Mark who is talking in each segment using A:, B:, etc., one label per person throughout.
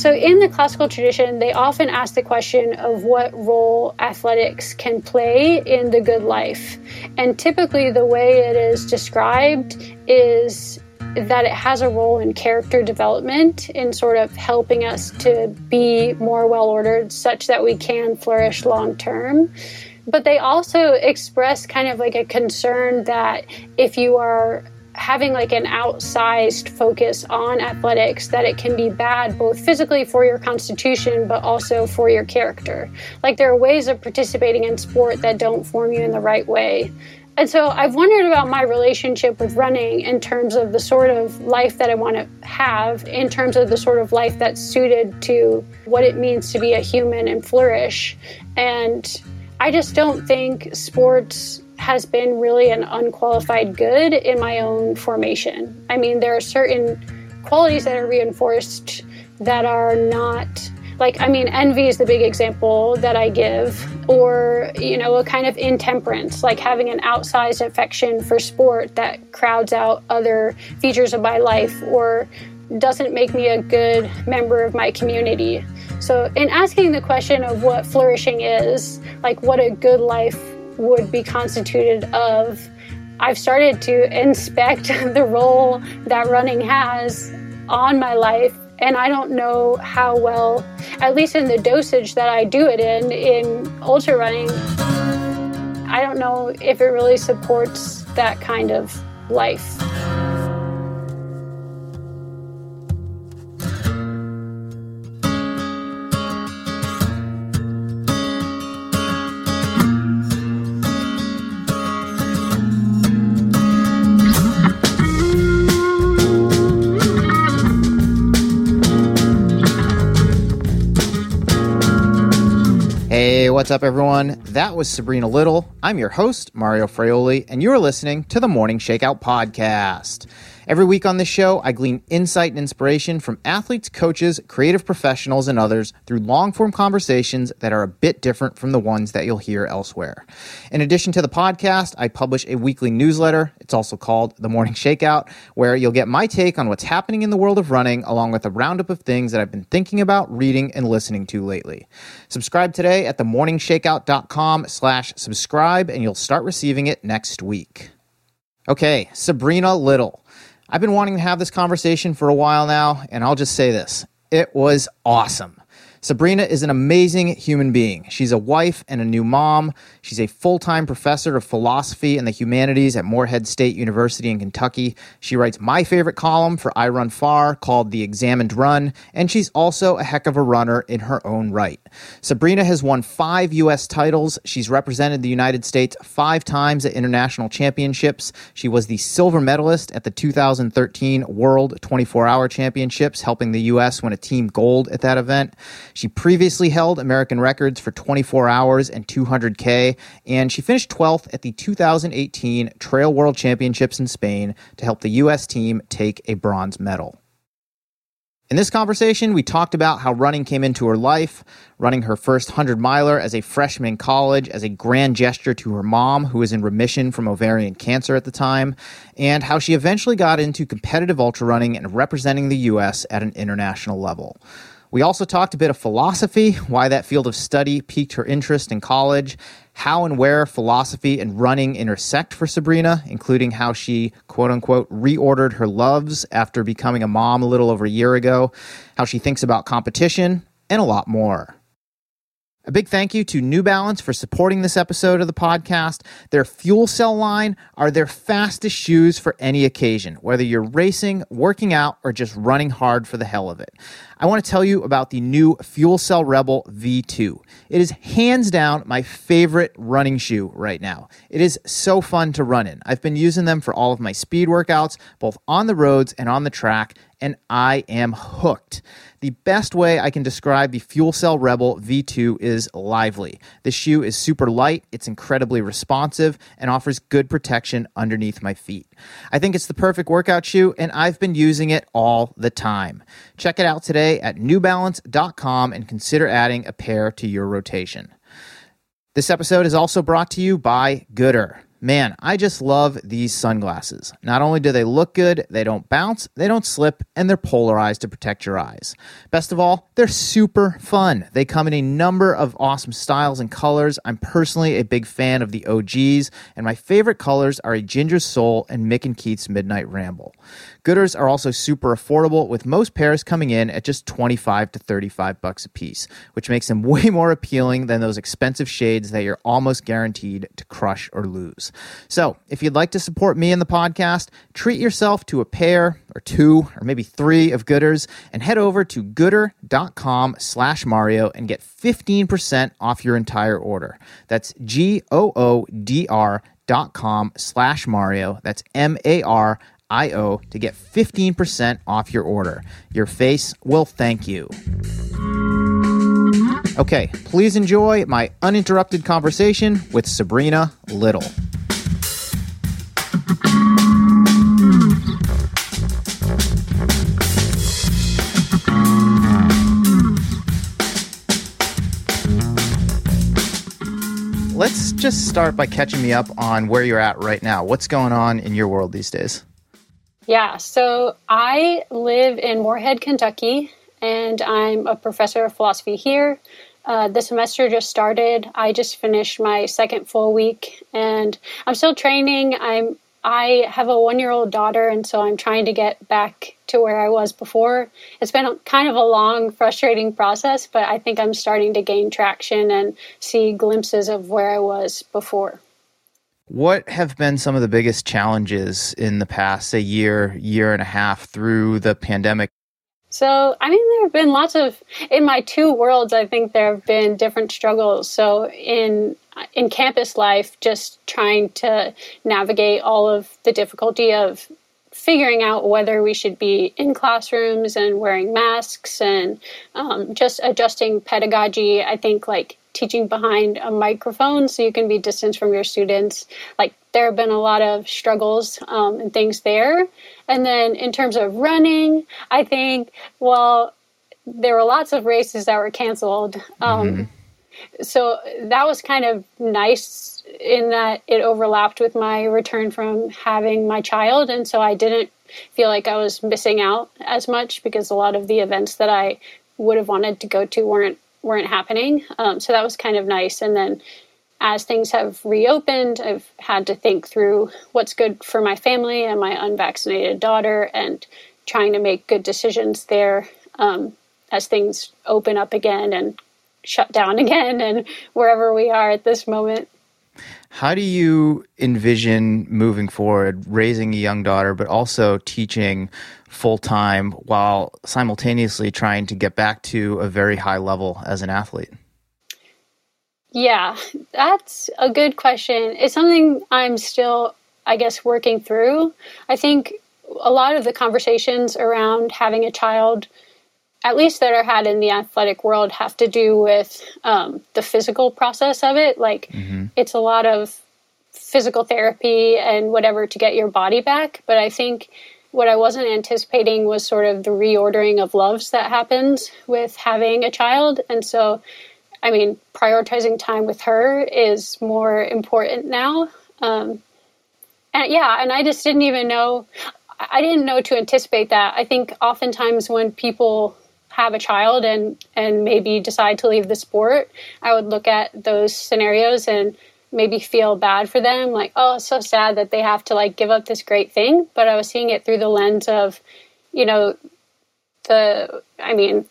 A: So, in the classical tradition, they often ask the question of what role athletics can play in the good life. And typically, the way it is described is that it has a role in character development in sort of helping us to be more well ordered such that we can flourish long term. But they also express kind of like a concern that if you are having like an outsized focus on athletics that it can be bad both physically for your constitution but also for your character like there are ways of participating in sport that don't form you in the right way and so I've wondered about my relationship with running in terms of the sort of life that I want to have, in terms of the sort of life that's suited to what it means to be a human and flourish. And I just don't think sports has been really an unqualified good in my own formation. I mean, there are certain qualities that are reinforced that are not like i mean envy is the big example that i give or you know a kind of intemperance like having an outsized affection for sport that crowds out other features of my life or doesn't make me a good member of my community so in asking the question of what flourishing is like what a good life would be constituted of I've started to inspect the role that running has on my life and I don't know how well, at least in the dosage that I do it in, in ultra running, I don't know if it really supports that kind of life.
B: What's up, everyone? That was Sabrina Little. I'm your host, Mario Fraioli, and you're listening to the Morning Shakeout Podcast. Every week on this show, I glean insight and inspiration from athletes, coaches, creative professionals, and others through long form conversations that are a bit different from the ones that you'll hear elsewhere. In addition to the podcast, I publish a weekly newsletter. It's also called The Morning Shakeout, where you'll get my take on what's happening in the world of running, along with a roundup of things that I've been thinking about, reading, and listening to lately. Subscribe today at themorningshakeout.com slash subscribe, and you'll start receiving it next week. Okay, Sabrina Little. I've been wanting to have this conversation for a while now, and I'll just say this it was awesome. Sabrina is an amazing human being. She's a wife and a new mom. She's a full time professor of philosophy and the humanities at Morehead State University in Kentucky. She writes my favorite column for iRunFar called The Examined Run, and she's also a heck of a runner in her own right. Sabrina has won five U.S. titles. She's represented the United States five times at international championships. She was the silver medalist at the 2013 World 24 Hour Championships, helping the U.S. win a team gold at that event. She previously held American records for 24 hours and 200K, and she finished 12th at the 2018 Trail World Championships in Spain to help the U.S. team take a bronze medal. In this conversation, we talked about how running came into her life, running her first 100 miler as a freshman in college as a grand gesture to her mom, who was in remission from ovarian cancer at the time, and how she eventually got into competitive ultra running and representing the U.S. at an international level. We also talked a bit of philosophy, why that field of study piqued her interest in college, how and where philosophy and running intersect for Sabrina, including how she, quote unquote, reordered her loves after becoming a mom a little over a year ago, how she thinks about competition, and a lot more. A big thank you to New Balance for supporting this episode of the podcast. Their FuelCell line are their fastest shoes for any occasion, whether you're racing, working out, or just running hard for the hell of it. I want to tell you about the new FuelCell Rebel V2. It is hands down my favorite running shoe right now. It is so fun to run in. I've been using them for all of my speed workouts, both on the roads and on the track, and I am hooked. The best way I can describe the FuelCell Rebel V2 is lively. The shoe is super light, it's incredibly responsive, and offers good protection underneath my feet. I think it's the perfect workout shoe, and I've been using it all the time. Check it out today at newbalance.com and consider adding a pair to your rotation. This episode is also brought to you by Goodr. Man, I just love these sunglasses. Not only do they look good, they don't bounce, they don't slip, and they're polarized to protect your eyes. Best of all, they're super fun. They come in a number of awesome styles and colors. I'm personally a big fan of the OGs, and my favorite colors are a Ginger Soul and Mick and Keith's Midnight Ramble. Gooders are also super affordable, with most pairs coming in at just 25 to 35 bucks a piece, which makes them way more appealing than those expensive shades that you're almost guaranteed to crush or lose. So, if you'd like to support me and the podcast, treat yourself to a pair or two or maybe three of Gooders and head over to goodr.com slash Mario and get 15% off your entire order. That's G O O D R dot com slash Mario. That's M-A-R-I-O to get 15% off your order. Your face will thank you. Okay, please enjoy my uninterrupted conversation with Sabrina Little. Let's just start by catching me up on where you're at right now. What's going on in your world these days?
A: Yeah, so I live in Morehead, Kentucky, and I'm a professor of philosophy here. Uh, the semester just started. I just finished my second full week, and I'm still training. I'm I have a one year old daughter, and so I'm trying to get back to where I was before. It's been kind of a long, frustrating process, but I think I'm starting to gain traction and see glimpses of where I was before.
B: What have been some of the biggest challenges in the past, say, year, year and a half through the pandemic?
A: So, I mean, there have been lots of, in my two worlds, I think there have been different struggles. So, in in campus life, just trying to navigate all of the difficulty of figuring out whether we should be in classrooms and wearing masks and um, just adjusting pedagogy. I think like teaching behind a microphone so you can be distanced from your students. Like there have been a lot of struggles um, and things there. And then in terms of running, I think, well, there were lots of races that were canceled. Um, mm-hmm. So that was kind of nice in that it overlapped with my return from having my child. And so I didn't feel like I was missing out as much because a lot of the events that I would have wanted to go to weren't weren't happening. Um, so that was kind of nice. And then as things have reopened, I've had to think through what's good for my family and my unvaccinated daughter and trying to make good decisions there um, as things open up again and shut down again and wherever we are at this moment.
B: How do you envision moving forward, raising a young daughter, but also teaching full time while simultaneously trying to get back to a very high level as an athlete?
A: Yeah, that's a good question. It's something I'm still, I guess, working through. I think a lot of the conversations around having a child at least that are had in the athletic world have to do with um, the physical process of it like mm-hmm. it's a lot of physical therapy and whatever to get your body back but i think what i wasn't anticipating was sort of the reordering of loves that happens with having a child and so i mean prioritizing time with her is more important now um, and yeah and i just didn't even know I didn't know to anticipate that. I think oftentimes when people have a child and and maybe decide to leave the sport, I would look at those scenarios and maybe feel bad for them like oh it's so sad that they have to like give up this great thing. But i was seeing it through the lens of you know the i mean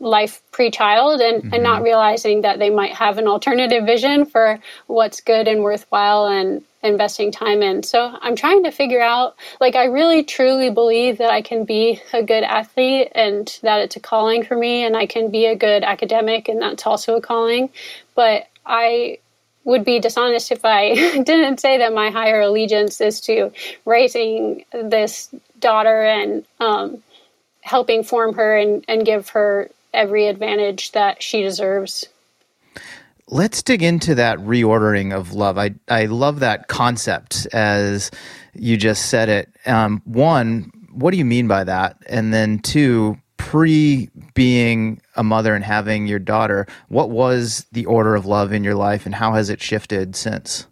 A: life pre-child and, mm-hmm. and not mm-hmm. realizing that they might have an alternative vision for what's good and worthwhile and investing time in. So I'm trying to figure out like I really truly believe that I can be a good athlete and that it's a calling for me and I can be a good academic and that's also a calling. But I would be dishonest if I didn't say that my higher allegiance is to raising this daughter and um, helping form her and, and give her every advantage that she deserves.
B: Let's dig into that reordering of love. I I love that concept as you just said it. Um, one, what do you mean by that? And then two, pre being a mother and having your daughter, what was the order of love in your life, and how has it shifted since?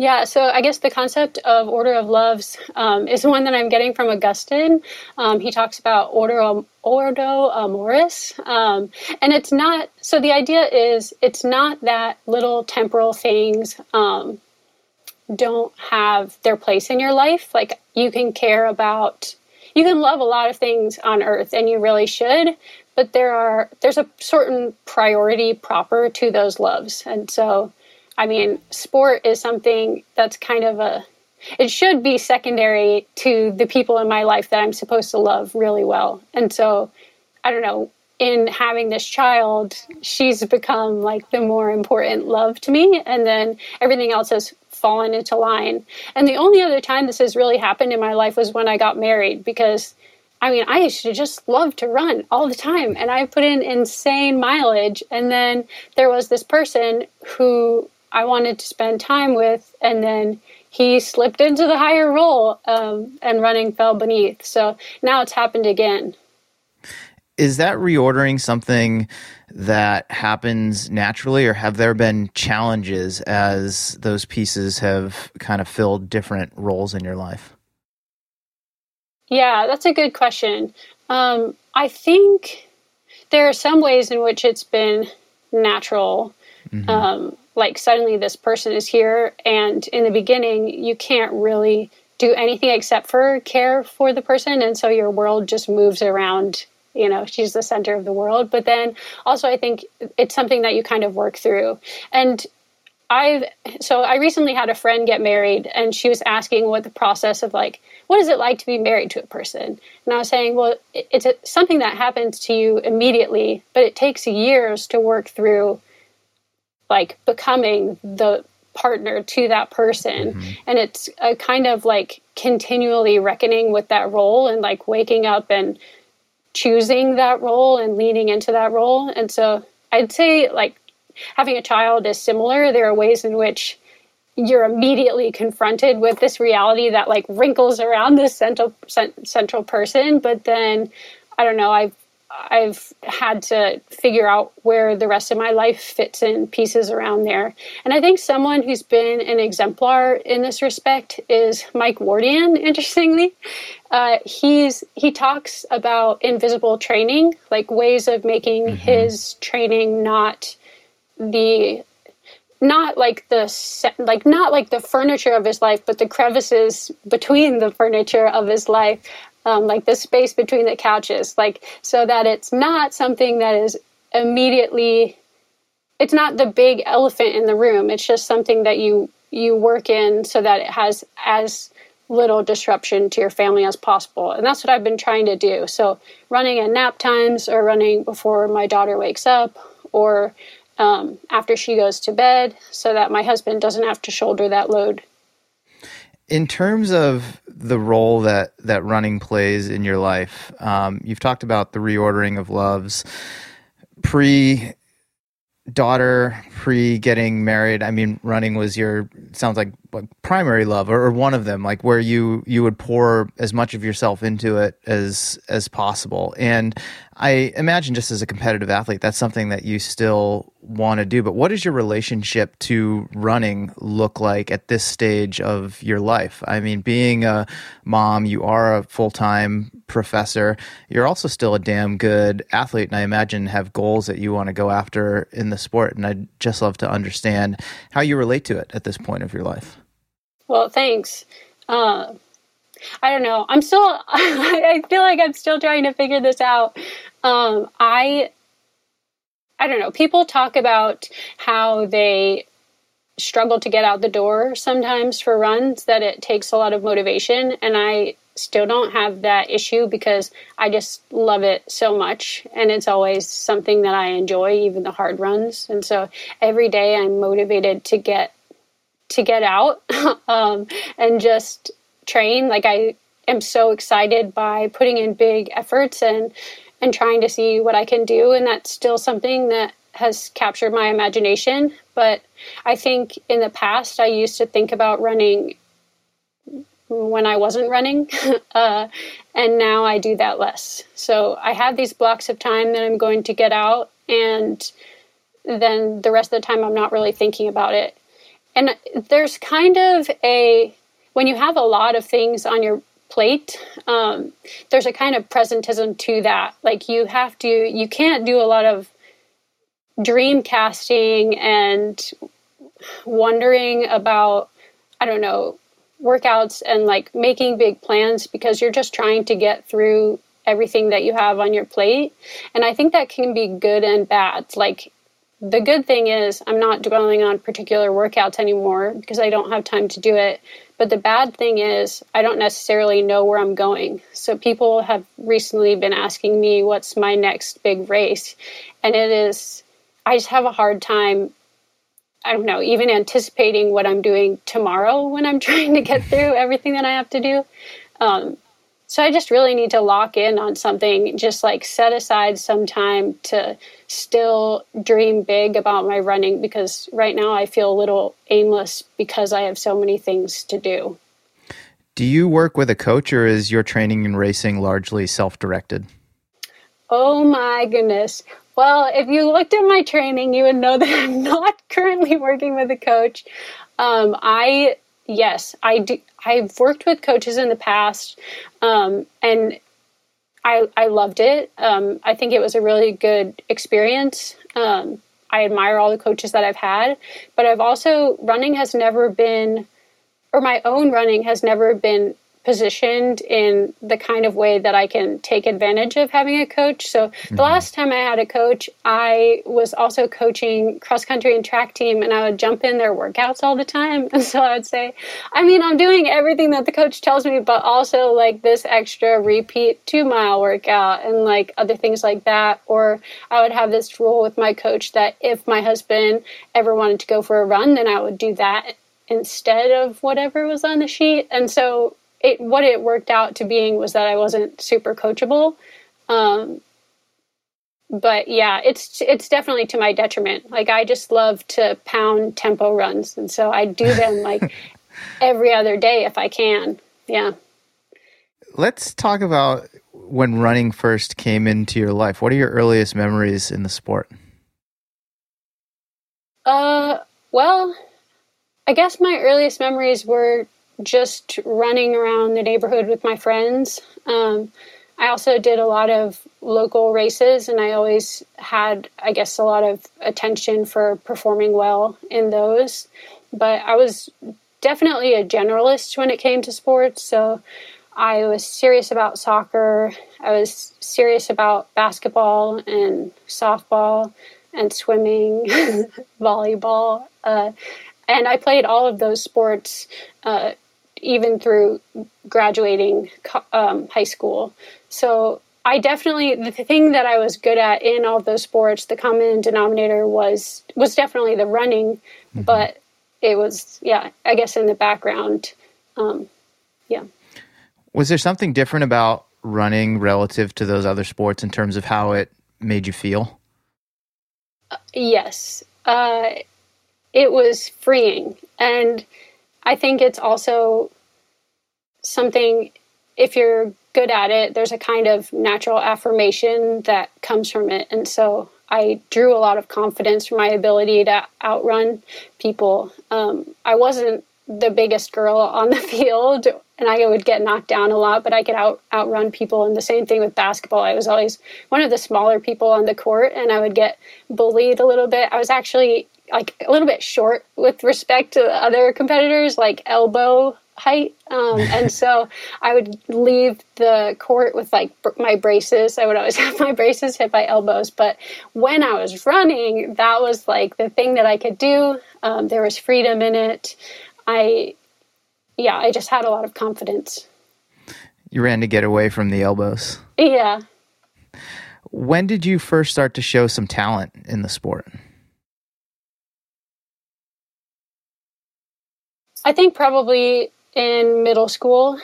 A: Yeah, so I guess the concept of order of loves um, is one that I'm getting from Augustine. Um, he talks about ordo, ordo amoris, um, and it's not. So the idea is it's not that little temporal things um, don't have their place in your life. Like you can care about, you can love a lot of things on earth, and you really should. But there are there's a certain priority proper to those loves, and so I mean, sport is something that's kind of a it should be secondary to the people in my life that I'm supposed to love really well. And so, I don't know, in having this child, she's become like the more important love to me. And then everything else has fallen into line. And the only other time this has really happened in my life was when I got married because. I mean, I used to just love to run all the time, and I put in insane mileage. And then there was this person who I wanted to spend time with, and then he slipped into the higher role um, and running fell beneath. So now it's happened again.
B: Is that reordering something that happens naturally, or have there been challenges as those pieces have kind of filled different roles in your life?
A: Yeah, that's a good question. Um, I think there are some ways in which it's been natural. Mm-hmm. Um, like suddenly this person is here and in the beginning you can't really do anything except for care for the person and so your world just moves around you know she's the center of the world. But then also i think it's something that you kind of work through. And i've so i recently had a friend get married and she was asking what the process of like what is it like to be married to a person? And i was saying well it's something that happens to you immediately but it takes years to work through like becoming the partner to that person. Mm-hmm. and it's a kind of like continually reckoning with that role and like waking up and choosing that role and leaning into that role. And so i'd say like having a child is similar. There are ways in which you're immediately confronted with this reality that like wrinkles around this central central person. But then i don't know i've I've had to figure out where the rest of my life fits in pieces around there. And I think someone who's been an exemplar in this respect is Mike Wardian, interestingly. Uh, he's he talks about invisible training, like ways of making mm-hmm. his training not the not like the like not like the furniture of his life but the crevices between the furniture of his life um, like the space between the couches, like so that it's not something that is immediately. It's not the big elephant in the room. It's just something that you you work in so that it has as little disruption to your family as possible. And that's what I've been trying to do. So running at nap times or running before my daughter wakes up or um, after she goes to bed so that my husband doesn't have to shoulder that load
B: in terms of the role that that running plays in your life, um, you've talked about the reordering of loves. Pre daughter pre getting married i mean running was your sounds like, like primary love or, or, one of them like where you you would pour as much of yourself into it as as possible. And i imagine just as a competitive athlete that's something that you still want to do. But what does your relationship to running look like at this stage of your life? I mean being a mom you are a full-time professor. You're also still a damn good athlete and i imagine have goals that you want to go after in the sport. And i'd just love to understand how you relate to it at this point of your life
A: well, thanks. Uh, I don't know. I'm still. I feel like I'm still trying to figure this out. Um, I. I don't know. People talk about how they struggle to get out the door sometimes for runs. That it takes a lot of motivation, and I still don't have that issue because I just love it so much, and it's always something that I enjoy, even the hard runs. And so every day I'm motivated to get to get out um, and just train. Like I am so excited by putting in big efforts and and trying to see what I can do, and that's still something that has captured my imagination. But I think in the past, I used to think about running when I wasn't running, uh, and now I do that less. So I have these blocks of time that I'm going to get out, and then the rest of the time, I'm not really thinking about it and there's kind of a when you have a lot of things on your plate um, there's a kind of presentism to that like you have to you can't do a lot of dream casting and wondering about i don't know workouts and like making big plans because you're just trying to get through everything that you have on your plate. And I think that can be good and bad. Like the good thing is I'm not dwelling on particular workouts anymore because I don't have time to do it. But the bad thing is I don't necessarily know where I'm going. So people have recently been asking me what's my next big race. And it is I just have a hard time I don't know, even anticipating what I'm doing tomorrow when I'm trying to get through everything that I have to do. Um, so I just really need to lock in on something, just like set aside some time to still dream big about my running because right now I feel a little aimless because I have so many things to do.
B: Do you work with a coach or is your training and racing largely self directed?
A: Oh my goodness. Well, if you looked at my training, you would know that I'm not currently working with a coach. Um, I yes, I do. I've worked with coaches in the past, um, and I I loved it. Um, I think it was a really good experience. Um, I admire all the coaches that I've had, but I've also running has never been, or my own running has never been positioned in the kind of way that I can take advantage of having a coach. So mm-hmm. the last time I had a coach, I was also coaching cross country and track team and I would jump in their workouts all the time. And so I would say, I mean, I'm doing everything that the coach tells me, but also like this extra repeat 2 mile workout and like other things like that or I would have this rule with my coach that if my husband ever wanted to go for a run, then I would do that instead of whatever was on the sheet. And so it what it worked out to being was that I wasn't super coachable. Um, but yeah, it's it's definitely to my detriment. Like I just love to pound tempo runs, and so I do them like every other day if I can. Yeah.
B: Let's talk about when running first came into your life. What are your earliest memories in the sport?
A: Uh, well, I guess my earliest memories were just running around the neighborhood with my friends. Um, I also did a lot of local races, and I always had, I guess, a lot of attention for performing well in those. But I was definitely a generalist when it came to sports. So I was serious about soccer, I was serious about basketball and softball and swimming, volleyball. Uh, and I played all of those sports uh, even through graduating um, high school. So I definitely the thing that I was good at in all those sports, the common denominator was was definitely the running, mm-hmm. but it was yeah, I guess in the background, um, yeah.
B: Was there something different about running relative to those other sports in terms of how it made you feel?
A: Uh, yes, uh, it was freeing and I think it's also something, if you're good at it, there's a kind of natural affirmation that comes from it. And so I drew a lot of confidence from my ability to outrun people. Um, I wasn't the biggest girl on the field and I would get knocked down a lot, but I could out outrun people. And the same thing with basketball. I was always one of the smaller people on the court and I would get bullied a little bit. I was actually like a little bit short with respect to other competitors, like elbow height. Um, and so I would leave the court with like my braces. I would always have my braces hit by elbows. But when I was running, that was like the thing that I could do. Um, there was freedom in it. I, yeah, I just had a lot of confidence.
B: You ran to get away from the elbows.
A: Yeah.
B: When did you first start to show some talent in the sport?
A: I think probably in middle school.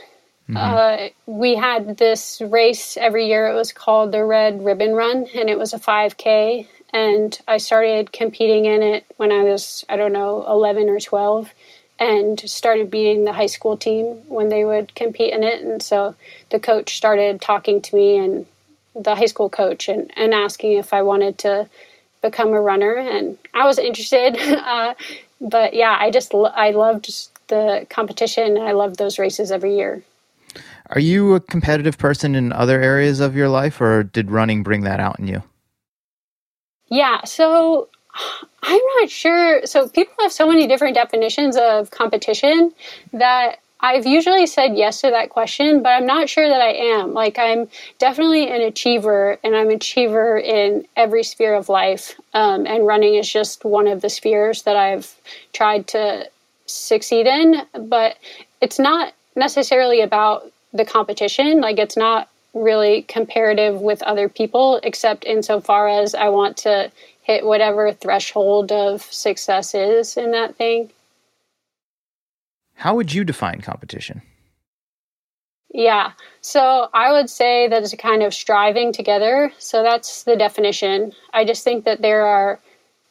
A: Mm-hmm. Uh, we had this race every year. It was called the Red Ribbon Run, and it was a 5K. And I started competing in it when I was, I don't know, 11 or 12, and started beating the high school team when they would compete in it. And so the coach started talking to me and the high school coach and, and asking if I wanted to become a runner. And I was interested. Uh, but yeah, I just I loved the competition. I loved those races every year.
B: Are you a competitive person in other areas of your life, or did running bring that out in you?
A: Yeah, so I'm not sure. So people have so many different definitions of competition that I've usually said yes to that question, but I'm not sure that I am. Like, I'm definitely an achiever, and I'm an achiever in every sphere of life. Um, and running is just one of the spheres that I've tried to succeed in. But it's not necessarily about the competition. Like, it's not really comparative with other people, except insofar as I want to hit whatever threshold of success is in that thing.
B: How would you define competition?
A: Yeah, so I would say that it's a kind of striving together. So that's the definition. I just think that there are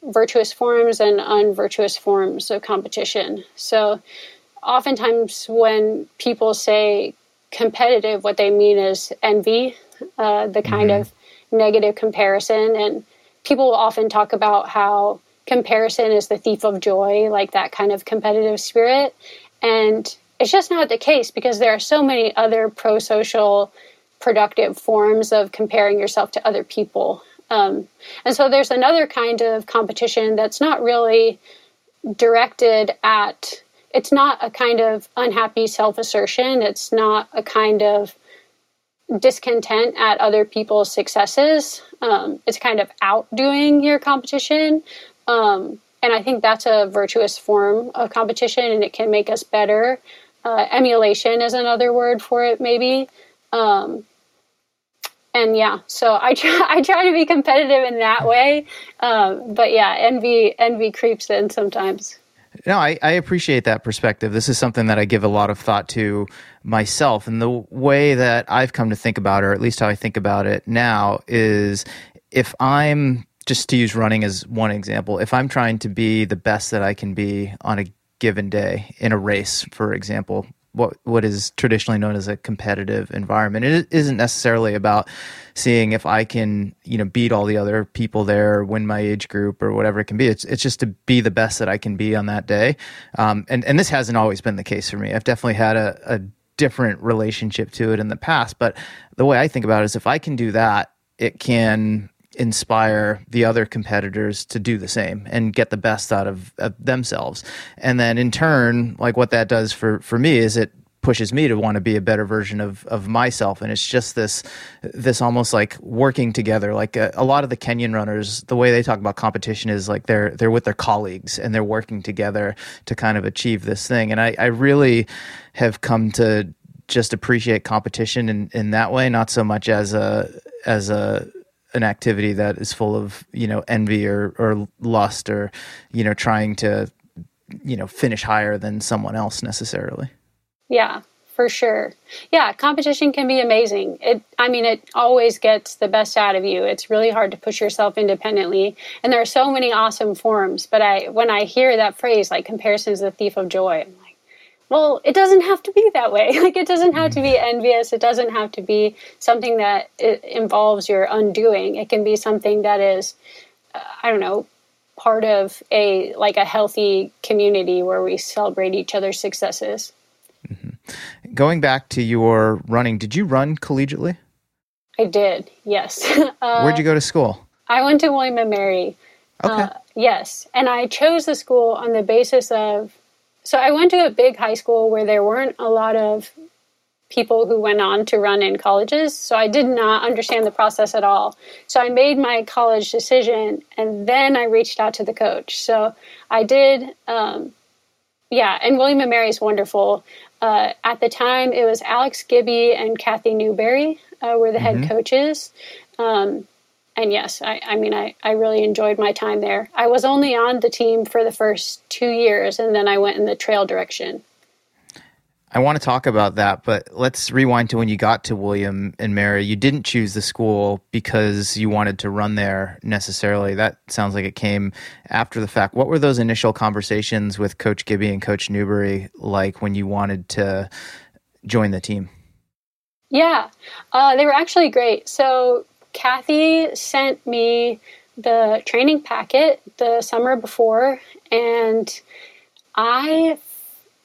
A: virtuous forms and unvirtuous forms of competition. So oftentimes when people say competitive, what they mean is envy, uh, the kind mm-hmm. of negative comparison. And people often talk about how comparison is the thief of joy, like that kind of competitive spirit. And it's just not the case because there are so many other pro social, productive forms of comparing yourself to other people. Um, and so there's another kind of competition that's not really directed at, it's not a kind of unhappy self assertion. It's not a kind of discontent at other people's successes. Um, it's kind of outdoing your competition. Um, and I think that's a virtuous form of competition and it can make us better. Uh, emulation is another word for it, maybe. Um, and yeah, so I try, I try to be competitive in that way. Um, but yeah, envy envy creeps in sometimes.
B: No, I, I appreciate that perspective. This is something that I give a lot of thought to myself. And the way that I've come to think about or at least how I think about it now, is if I'm just to use running as one example, if I'm trying to be the best that I can be on a given day in a race, for example, what what is traditionally known as a competitive environment. It isn't necessarily about seeing if I can, you know, beat all the other people there, win my age group, or whatever it can be. It's it's just to be the best that I can be on that day. Um, and and this hasn't always been the case for me. I've definitely had a, a different relationship to it in the past. But the way I think about it is, if I can do that, it can inspire the other competitors to do the same and get the best out of, of, themselves. And then in turn, like what that does for, for me is it pushes me to want to be a better version of, of myself. And it's just this, this almost like working together. Like a, a lot of the Kenyan runners, the way they talk about competition is like they're, they're with their colleagues and they're working together to kind of achieve this thing. And I, I really have come to just appreciate competition in, in that way, not so much as a, as a an activity that is full of you know envy or or lust or you know trying to you know finish higher than someone else necessarily.
A: Yeah for sure. Yeah competition can be amazing. It i mean it always gets the best out of you. It's really hard to push yourself independently. And there are so many awesome forms but i when i hear that phrase like comparison is the thief of joy i'm well, it doesn't have to be that way. Like, it doesn't have to be envious. It doesn't have to be something that involves your undoing. It can be something that is, uh, I don't know, part of a like a healthy community where we celebrate each other's successes.
B: Mm-hmm. Going back to your running, did you run collegiately?
A: I did. Yes.
B: uh, Where'd you go to school?
A: I went to William and Mary.
B: Okay. Uh,
A: yes, and I chose the school on the basis of so I went to a big high school where there weren't a lot of people who went on to run in colleges. So I did not understand the process at all. So I made my college decision and then I reached out to the coach. So I did, um, yeah, and William and Mary is wonderful. Uh, at the time, it was Alex Gibby and Kathy Newberry uh, were the mm-hmm. head coaches. Um, and yes, I, I mean, I, I really enjoyed my time there. I was only on the team for the first two years, and then I went in the trail direction.
B: I want to talk about that, but let's rewind to when you got to William and Mary. You didn't choose the school because you wanted to run there necessarily. That sounds like it came after the fact. What were those initial conversations with Coach Gibby and Coach Newberry like when you wanted to join the team?
A: Yeah, uh, they were actually great. So Kathy sent me the training packet the summer before, and I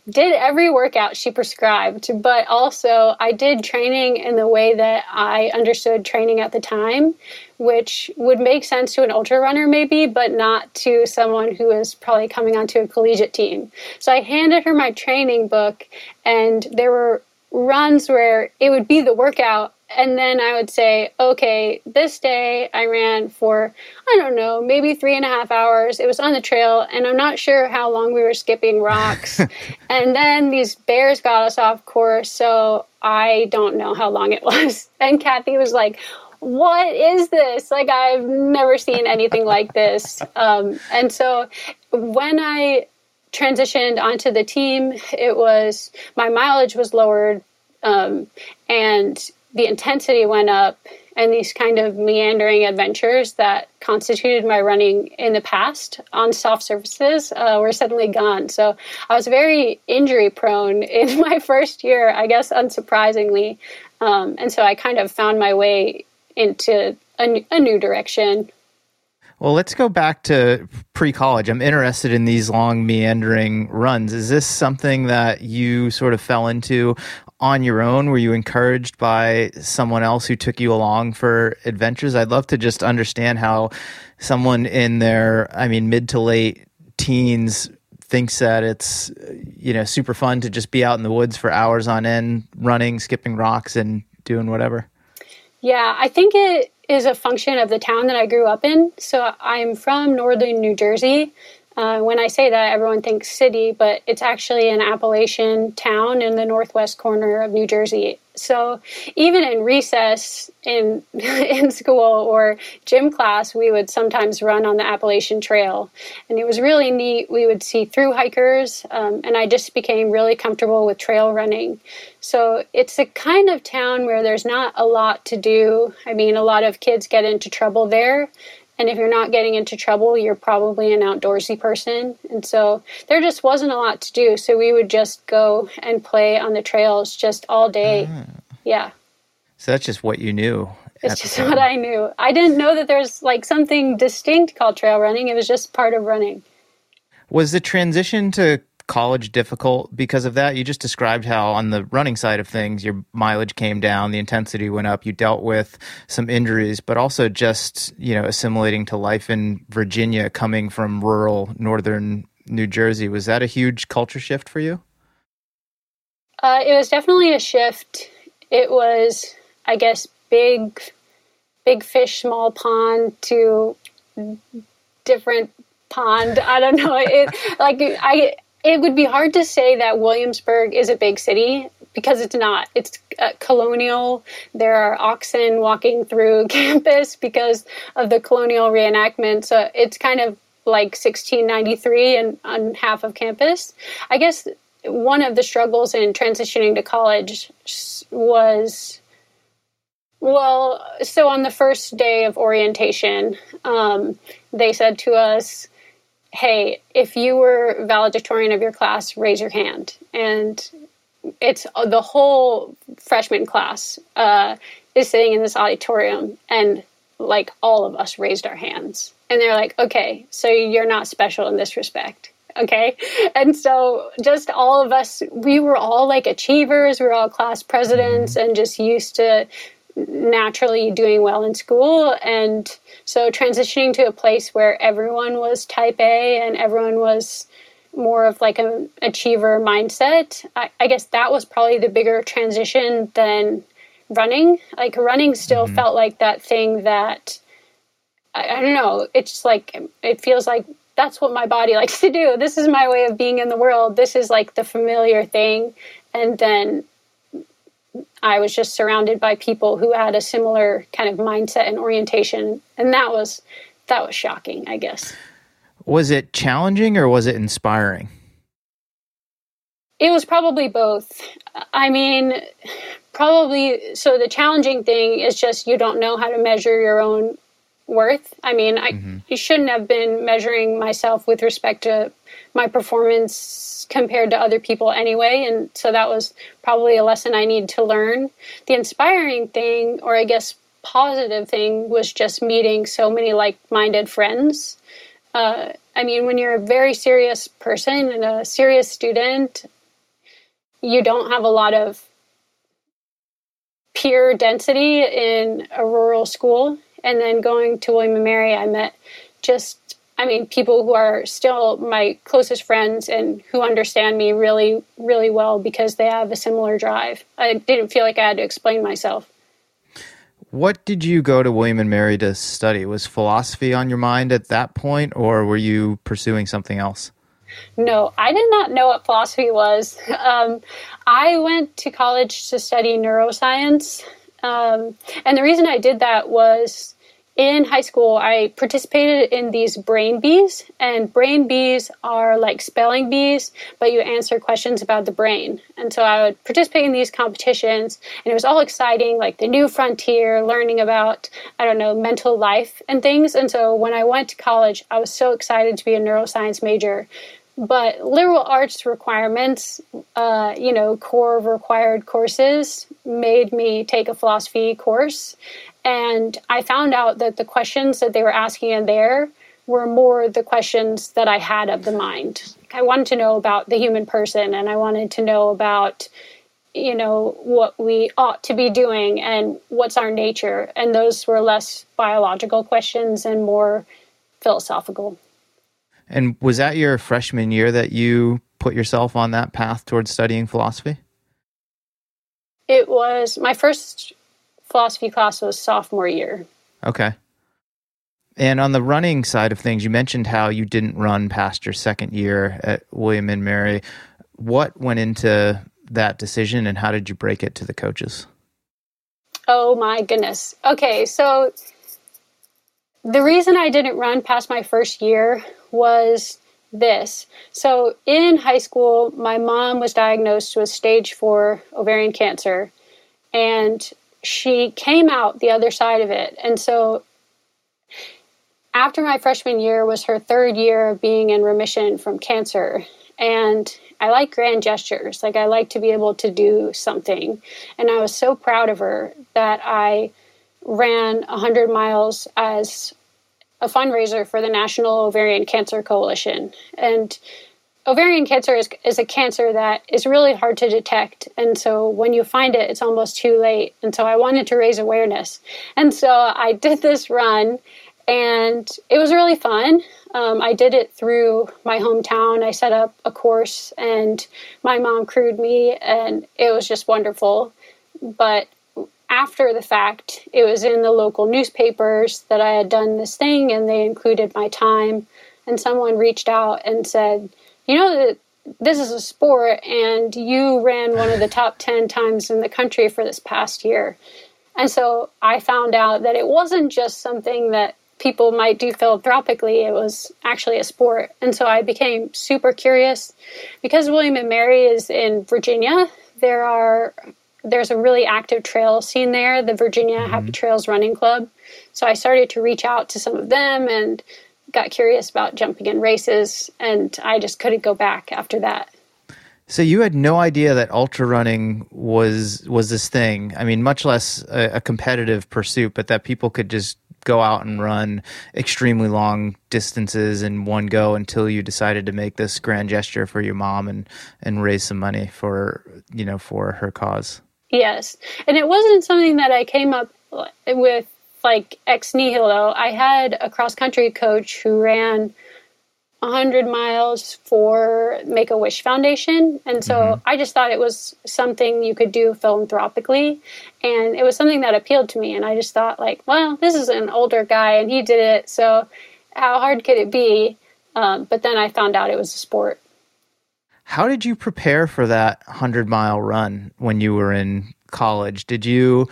A: did every workout she prescribed, but also I did training in the way that I understood training at the time, which would make sense to an ultra runner maybe, but not to someone who is probably coming onto a collegiate team. So I handed her my training book, and there were runs where it would be the workout and then I would say, okay, this day I ran for, I don't know, maybe three and a half hours. It was on the trail, and I'm not sure how long we were skipping rocks. and then these bears got us off course, so I don't know how long it was. And Kathy was like, what is this? Like, I've never seen anything like this. Um, and so when I transitioned onto the team, it was my mileage was lowered. Um, and the intensity went up and these kind of meandering adventures that constituted my running in the past on soft surfaces uh, were suddenly gone. So I was very injury prone in my first year, I guess, unsurprisingly. Um, and so I kind of found my way into a, a new direction.
B: Well, let's go back to pre college. I'm interested in these long, meandering runs. Is this something that you sort of fell into on your own? Were you encouraged by someone else who took you along for adventures? I'd love to just understand how someone in their, I mean, mid to late teens thinks that it's you know super fun to just be out in the woods for hours on end running skipping rocks and doing whatever
A: yeah i think it is a function of the town that i grew up in so i'm from northern new jersey uh, when I say that, everyone thinks city, but it's actually an Appalachian town in the northwest corner of New Jersey. So even in recess in in school or gym class, we would sometimes run on the Appalachian Trail, and it was really neat. We would see through hikers, um, and I just became really comfortable with trail running. So it's a kind of town where there's not a lot to do. I mean, a lot of kids get into trouble there, and if you're not getting into trouble, you're probably an outdoorsy person. And so there just wasn't a lot to do. So we would just go and play on the trails just all day. Mm. Yeah.
B: So that's just what you knew.
A: It's just what I knew. I didn't know that there's like something distinct called trail running. It was just part of running.
B: Was the transition to college difficult because of that? You just described how on the running side of things, your mileage came down, the intensity went up, you dealt with some injuries, but also just, you know, assimilating to life in Virginia coming from rural northern New Jersey. Was that a huge culture shift for you?
A: Uh, it was definitely a shift. It was, I guess, big, big fish, small pond to different pond. I don't know. It like I it would be hard to say that Williamsburg is a big city because it's not. It's uh, colonial. There are oxen walking through campus because of the colonial reenactment. So it's kind of like 1693 and on half of campus. I guess one of the struggles in transitioning to college was well, so on the first day of orientation, um, they said to us, hey, if you were valedictorian of your class, raise your hand. And it's uh, the whole freshman class uh, is sitting in this auditorium, and like all of us raised our hands. And they're like, okay, so you're not special in this respect. Okay. And so just all of us, we were all like achievers. We were all class presidents and just used to naturally doing well in school. And so transitioning to a place where everyone was type A and everyone was more of like an achiever mindset, I, I guess that was probably the bigger transition than running. Like running still mm-hmm. felt like that thing that I, I don't know. It's just like it feels like that's what my body likes to do. This is my way of being in the world. This is like the familiar thing. And then I was just surrounded by people who had a similar kind of mindset and orientation, and that was that was shocking, I guess.
B: Was it challenging or was it inspiring?
A: It was probably both. I mean, probably so the challenging thing is just you don't know how to measure your own worth. I mean, I mm-hmm. shouldn't have been measuring myself with respect to my performance compared to other people anyway. And so that was probably a lesson I need to learn. The inspiring thing, or I guess positive thing, was just meeting so many like minded friends. Uh, I mean, when you're a very serious person and a serious student, you don't have a lot of peer density in a rural school. And then going to William and Mary, I met just I mean, people who are still my closest friends and who understand me really, really well because they have a similar drive. I didn't feel like I had to explain myself.
B: What did you go to William and Mary to study? Was philosophy on your mind at that point, or were you pursuing something else?
A: No, I did not know what philosophy was. Um, I went to college to study neuroscience. Um, and the reason I did that was in high school, I participated in these brain bees, and brain bees are like spelling bees, but you answer questions about the brain. And so I would participate in these competitions, and it was all exciting, like the new frontier, learning about, I don't know, mental life and things. And so when I went to college, I was so excited to be a neuroscience major. But liberal arts requirements, uh, you know, core required courses made me take a philosophy course. And I found out that the questions that they were asking in there were more the questions that I had of the mind. I wanted to know about the human person and I wanted to know about, you know, what we ought to be doing and what's our nature. And those were less biological questions and more philosophical.
B: And was that your freshman year that you put yourself on that path towards studying philosophy?
A: It was my first philosophy class was sophomore year.
B: Okay. And on the running side of things, you mentioned how you didn't run past your second year at William and Mary. What went into that decision and how did you break it to the coaches?
A: Oh my goodness. Okay, so the reason I didn't run past my first year was this. So in high school, my mom was diagnosed with stage four ovarian cancer. And she came out the other side of it. And so after my freshman year was her third year of being in remission from cancer. And I like grand gestures. Like I like to be able to do something. And I was so proud of her that I ran 100 miles as a fundraiser for the National Ovarian Cancer Coalition. And ovarian cancer is, is a cancer that is really hard to detect. And so when you find it, it's almost too late. And so I wanted to raise awareness. And so I did this run, and it was really fun. Um, I did it through my hometown. I set up a course, and my mom crewed me, and it was just wonderful. But after the fact, it was in the local newspapers that I had done this thing, and they included my time. And someone reached out and said, you know that this is a sport and you ran one of the top 10 times in the country for this past year. And so I found out that it wasn't just something that people might do philanthropically, it was actually a sport. And so I became super curious. Because William and Mary is in Virginia, there are there's a really active trail scene there, the Virginia mm-hmm. Happy Trails Running Club. So I started to reach out to some of them and got curious about jumping in races, and I just couldn't go back after that.
B: So you had no idea that ultra running was was this thing. I mean, much less a, a, competitive pursuit, but that people could just go out and run extremely long distances in one go until you decided to make this grand gesture for your mom and and raise some money for you know for her cause.
A: Yes, and it wasn't something that I came up with like ex nihilo. I had a cross country coach who ran 100 miles for Make a Wish Foundation. And so mm-hmm. I just thought it was something you could do philanthropically. And it was something that appealed to me. And I just thought, like, well, this is an older guy and he did it. So how hard could it be? Um, but then I found out it was a sport.
B: How did you prepare for that 100 mile run when you were in college? Did you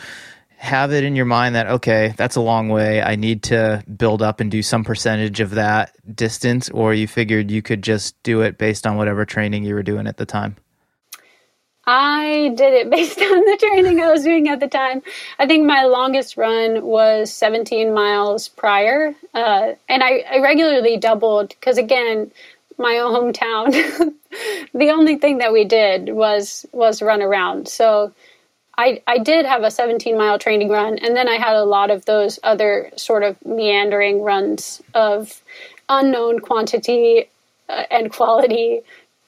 B: have it in your mind that okay that's a long way i need to build up and do some percentage of that distance or you figured you could just do it based on whatever training you were doing at the time
A: i did it based on the training i was doing at the time i think my longest run was 17 miles prior uh, and I, I regularly doubled because again my own hometown the only thing that we did was was run around so I, I did have a 17 mile training run, and then I had a lot of those other sort of meandering runs of unknown quantity uh, and quality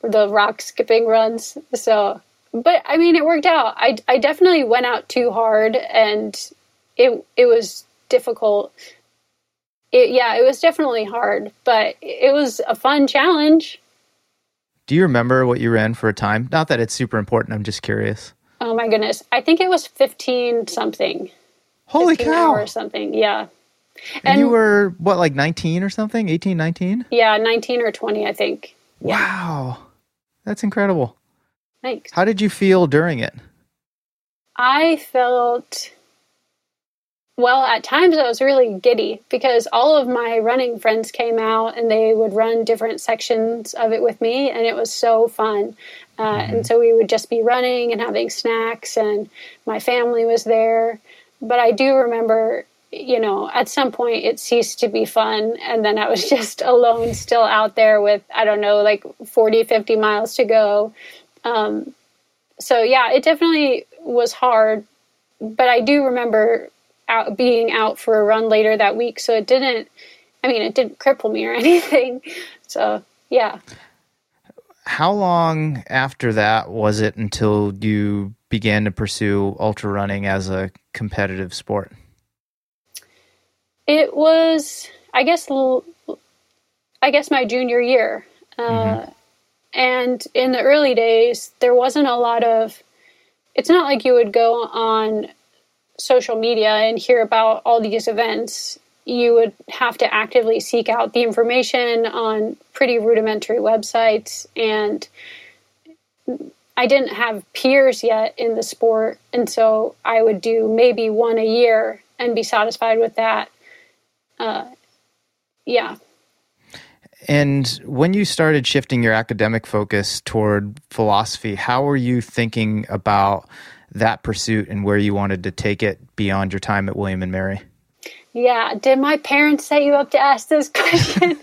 A: the rock skipping runs. So, but I mean, it worked out. I, I definitely went out too hard and it, it was difficult. It, yeah, it was definitely hard, but it was a fun challenge.
B: Do you remember what you ran for a time? Not that it's super important. I'm just curious.
A: Oh my goodness. I think it was 15 something.
B: Holy
A: 15
B: cow.
A: Or something. Yeah.
B: And, and, you were, what, like 19 or something? 18, 19?
A: Yeah, 19 or 20, I think.
B: Yeah. Wow. That's incredible.
A: Thanks.
B: How did you feel during it?
A: I felt well, at times I was really giddy because all of my running friends came out and they would run different sections of it with me, and it was so fun. Uh, mm-hmm. And so we would just be running and having snacks, and my family was there. But I do remember, you know, at some point it ceased to be fun, and then I was just alone, still out there with, I don't know, like 40, 50 miles to go. Um, so, yeah, it definitely was hard. But I do remember out being out for a run later that week. So it didn't i mean it didn't cripple me or anything. So yeah.
B: How long after that was it until you began to pursue ultra running as a competitive sport?
A: It was i guess i guess my junior year. Uh, mm-hmm. and in the early days there wasn't a lot of it's not like you would go on social media and hear about all these events, you would have to actively seek out the information on pretty rudimentary websites. And I didn't have peers yet in the sport. And so I would do maybe one a year and be satisfied with that. Uh, yeah.
B: And when you started shifting your academic focus toward philosophy, how were you thinking about that pursuit and where you wanted to take it beyond your time at William and Mary?
A: Yeah. Did my parents set you up to ask this question?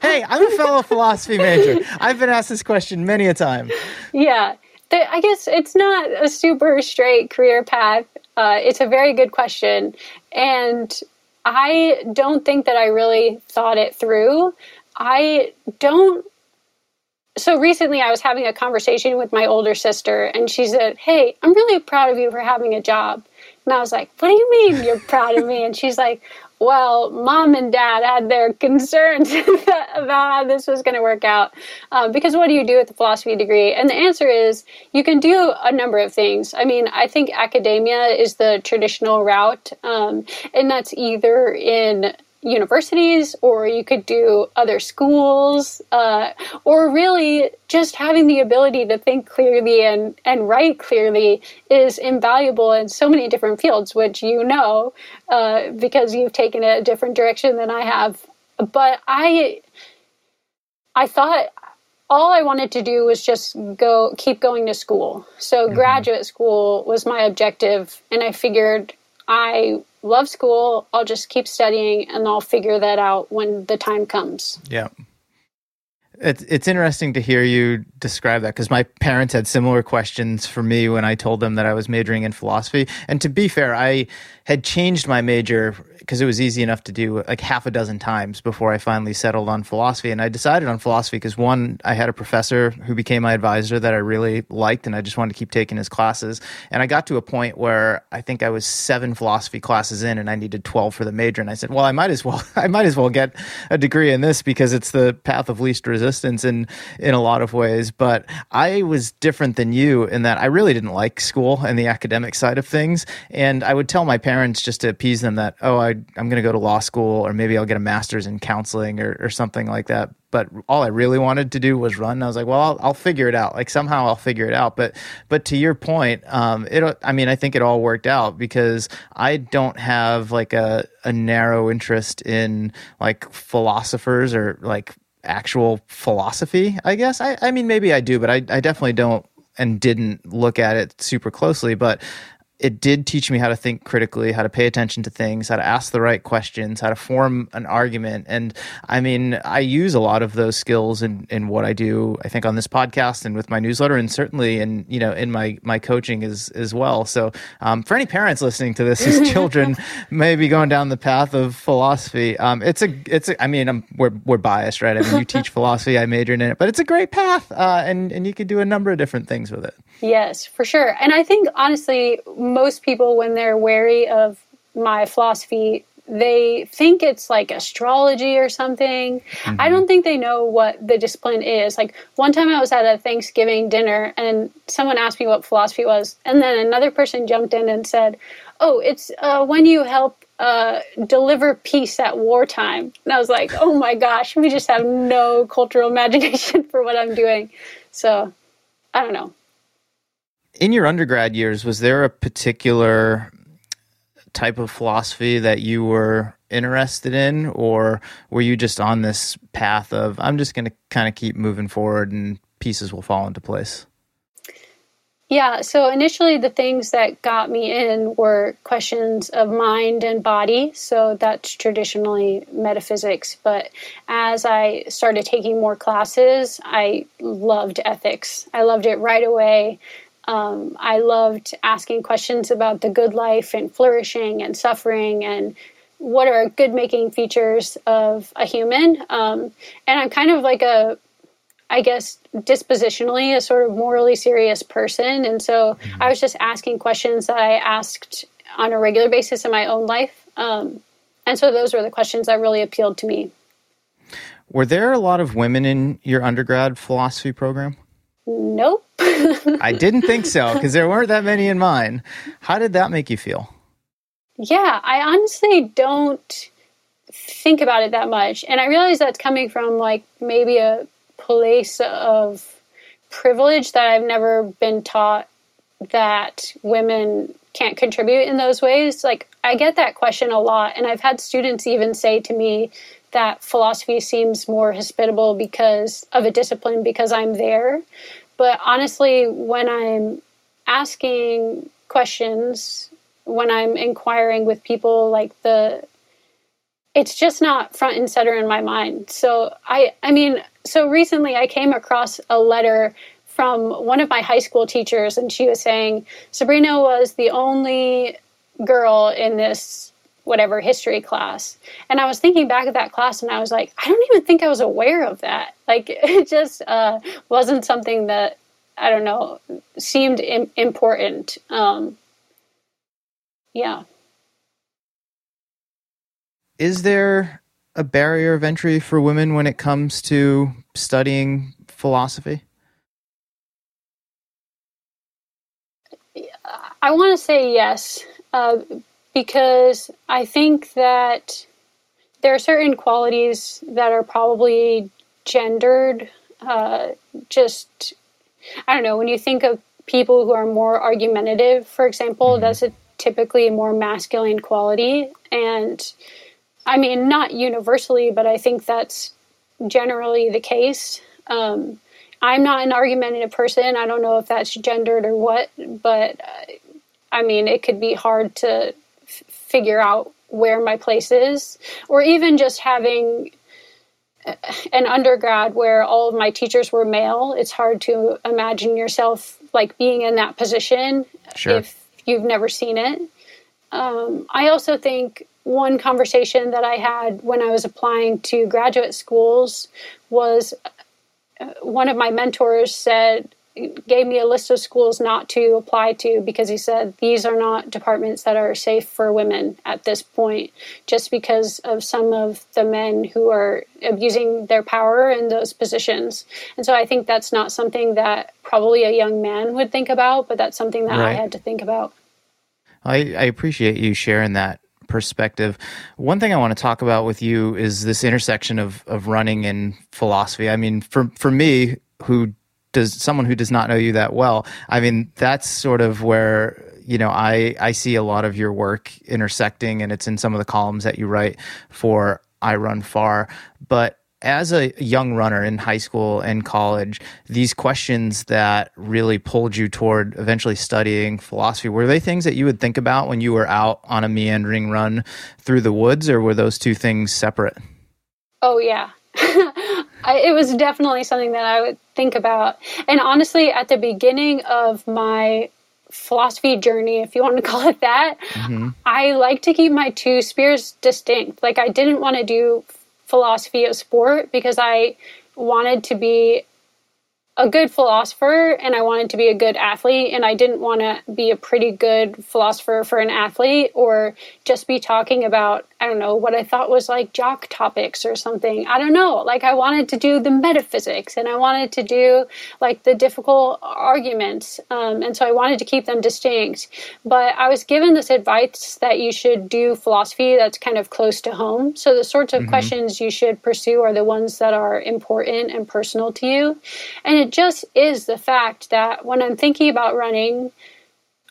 B: hey, I'm a fellow philosophy major. I've been asked this question many a time.
A: Yeah. I guess it's not a super straight career path. Uh, it's a very good question. And I don't think that I really thought it through. I don't so recently I was having a conversation with my older sister and she said, Hey, I'm really proud of you for having a job. And I was like, What do you mean you're proud of me? And she's like, Well, mom and dad had their concerns about how this was going to work out. Uh, because what do you do with a philosophy degree? And the answer is you can do a number of things. I mean, I think academia is the traditional route, um, and that's either in universities or you could do other schools uh, or really just having the ability to think clearly and, and write clearly is invaluable in so many different fields which you know uh, because you've taken it a different direction than i have but i i thought all i wanted to do was just go keep going to school so mm-hmm. graduate school was my objective and i figured i love school. I'll just keep studying and I'll figure that out when the time comes.
B: Yeah. It's it's interesting to hear you describe that because my parents had similar questions for me when I told them that I was majoring in philosophy. And to be fair, I had changed my major because it was easy enough to do like half a dozen times before I finally settled on philosophy. And I decided on philosophy because one, I had a professor who became my advisor that I really liked, and I just wanted to keep taking his classes. And I got to a point where I think I was seven philosophy classes in, and I needed twelve for the major. And I said, well, I might as well, I might as well get a degree in this because it's the path of least resistance in in a lot of ways. But I was different than you in that I really didn't like school and the academic side of things, and I would tell my parents just to appease them that, oh, I I, am going to go to law school or maybe I'll get a master's in counseling or, or something like that. But all I really wanted to do was run. I was like, well, I'll, I'll figure it out. Like somehow I'll figure it out. But, but to your point, um, it, I mean, I think it all worked out because I don't have like a, a narrow interest in like philosophers or like actual philosophy, I guess. I, I mean, maybe I do, but I, I definitely don't and didn't look at it super closely. But it did teach me how to think critically, how to pay attention to things, how to ask the right questions, how to form an argument. And I mean, I use a lot of those skills in, in what I do, I think on this podcast and with my newsletter and certainly in, you know, in my, my coaching as, as well. So um, for any parents listening to this whose children may be going down the path of philosophy, um, it's a, it's a, I mean, I'm, we're, we're biased, right? I mean, you teach philosophy, I majored in it, but it's a great path. Uh, and, and you could do a number of different things with it.
A: Yes, for sure. And I think honestly, most people, when they're wary of my philosophy, they think it's like astrology or something. Mm-hmm. I don't think they know what the discipline is. Like one time I was at a Thanksgiving dinner and someone asked me what philosophy was, and then another person jumped in and said, "Oh, it's uh, when you help uh, deliver peace at wartime." And I was like, "Oh my gosh, we just have no cultural imagination for what I'm doing." So I don't know
B: in your undergrad years, was there a particular type of philosophy that you were interested in, or were you just on this path of I'm just going to kind of keep moving forward and pieces will fall into place?
A: Yeah, so initially the things that got me in were questions of mind and body. So that's traditionally metaphysics. But as I started taking more classes, I loved ethics. I loved it right away. Um, I loved asking questions about the good life and flourishing and suffering and what are good making features of a human. Um, and I'm kind of like a, I guess, dispositionally a sort of morally serious person. And so. I was just asking questions that I asked on a regular basis in my own life. Um, and so those were the questions that really appealed to me.
B: Were there a lot of women in your undergrad philosophy program?
A: Nope.
B: I didn't think so because there weren't that many in mine. How did that make you feel?
A: Yeah, I honestly don't think about it that much. And I realize that's coming from like maybe a place of privilege that I've never been taught that women can't contribute in those ways. Like, I get that question a lot. And I've had students even say to me that philosophy seems more hospitable because of a discipline because I'm there. But honestly, when I'm asking questions, when I'm inquiring with people, like the it's just not front and center in my mind. So I I mean, so recently I came across a letter from one of my high school teachers and she was saying Sabrina was the only girl in this whatever history class. And I was thinking back at that class and I was like, I don't even think I was aware of that. Like it just uh, wasn't something that, I don't know, seemed Im- important. Um, yeah.
B: Is there a barrier of entry for women when it comes to studying philosophy?
A: I want to say yes. Uh, because I think that there are certain qualities that are probably gendered. Uh, just, I don't know, when you think of people who are more argumentative, for example, mm-hmm. that's a typically a more masculine quality. And I mean, not universally, but I think that's generally the case. Um, I'm not an argumentative person. I don't know if that's gendered or what, but uh, I mean, it could be hard to figure out where my place is, or even just having an undergrad where all of my teachers were male. It's hard to imagine yourself like being in that position sure. if you've never seen it. Um, I also think one conversation that I had when I was applying to graduate schools was uh, one of my mentors said, gave me a list of schools not to apply to because he said these are not departments that are safe for women at this point, just because of some of the men who are abusing their power in those positions. And so I think that's not something that probably a young man would think about, but that's something that right. I had to think about.
B: I, I appreciate you sharing that perspective. One thing I want to talk about with you is this intersection of of running and philosophy. I mean, for for me, who does someone who does not know you that well, I mean, that's sort of where you know I I see a lot of your work intersecting, and it's in some of the columns that you write for iRunFar. But as a young runner in high school and college, these questions that really pulled you toward eventually studying philosophy, were they things that you would think about when you were out on a meandering run through the woods, or were those two things separate?
A: Oh, yeah. it was definitely something that I would think about. And honestly, at the beginning of my philosophy journey, if you want to call it that, mm-hmm. I like to keep my two spheres distinct. Like, I didn't want to do philosophy of sport because I wanted to be a good philosopher and I wanted to be a good athlete and I didn't want to be a pretty good philosopher for an athlete or just be talking about I don't know what I thought was like jock topics or something. I don't know. Like I wanted to do the metaphysics and I wanted to do like the difficult arguments um, and so I wanted to keep them distinct. But I was given this advice that you should do philosophy that's kind of close to home. So the sorts of mm-hmm. questions you should pursue are the ones that are important and personal to you. And it just is the fact that when I'm thinking about running,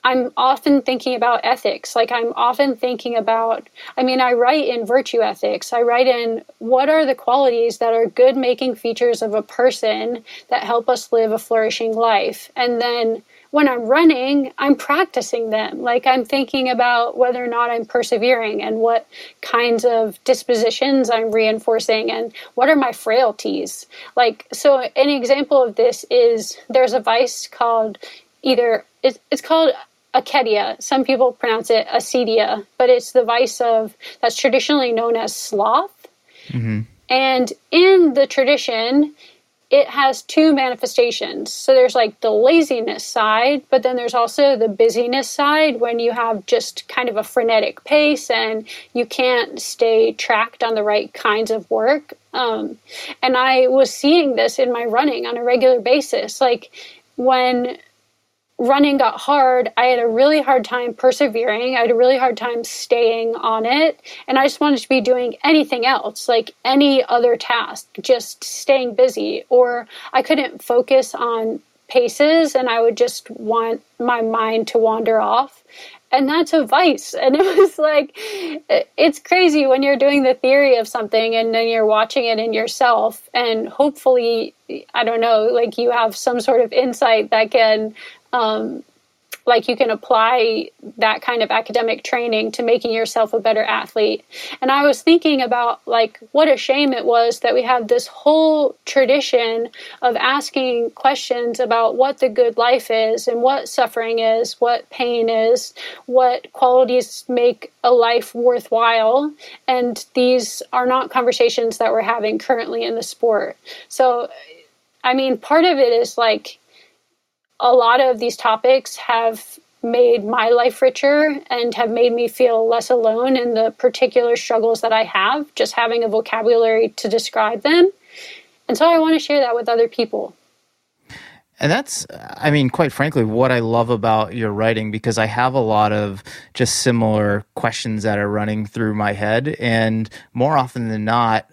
A: I'm often thinking about ethics. Like, I'm often thinking about, I mean, I write in virtue ethics. I write in what are the qualities that are good making features of a person that help us live a flourishing life. And then when I'm running, I'm practicing them. Like I'm thinking about whether or not I'm persevering and what kinds of dispositions I'm reinforcing and what are my frailties. Like, so an example of this is there's a vice called either, it's, called acedia. Some people pronounce it acedia, but it's the vice of that's traditionally known as sloth. Mm-hmm. And in the tradition, it has two manifestations. So there's like the laziness side, but then there's also the busyness side when you have just kind of a frenetic pace and you can't stay tracked on the right kinds of work. Um, and I was seeing this in my running on a regular basis. Like when running got hard, I had a really hard time persevering. I had a really hard time staying on it. And I just wanted to be doing anything else, like any other task, just staying busy. Or I couldn't focus on paces and I would just want my mind to wander off. And that's a vice. And it was like, it's crazy when you're doing the theory of something and then you're watching it in yourself. And hopefully, I don't know, like you have some sort of insight that can um, like you can apply that kind of academic training to making yourself a better athlete. And i was thinking about like what a shame it was that we have this whole tradition of asking questions about what the good life is and what suffering is what pain is what qualities make a life worthwhile. And these are not conversations that we're having currently in the sport. So i mean part of it is like a lot of these topics have made my life richer and have made me feel less alone in the particular struggles that I have, just having a vocabulary to describe them. And so I want to share that with other people.
B: And that's, I mean, quite frankly, what I love about your writing because I have a lot of just similar questions that are running through my head. And more often than not,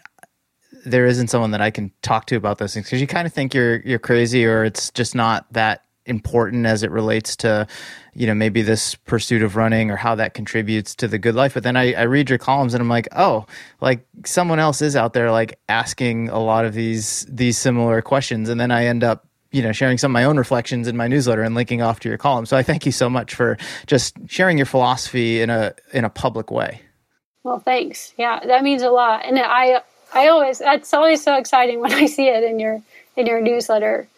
B: there isn't someone that I can talk to about those things because you kind of think you're you're crazy or it's just not that important as it relates to you know maybe this pursuit of running or how that contributes to the good life. But then I, I, read your columns and i'm like oh like someone else is out there like asking a lot of these these similar questions. And then i end up you know sharing some of my own reflections in my newsletter and linking off to your column. So i thank you so much for just sharing your philosophy in a in a public way.
A: Well thanks. Yeah that means a lot. And i i always that's always so exciting when i see it in your in your newsletter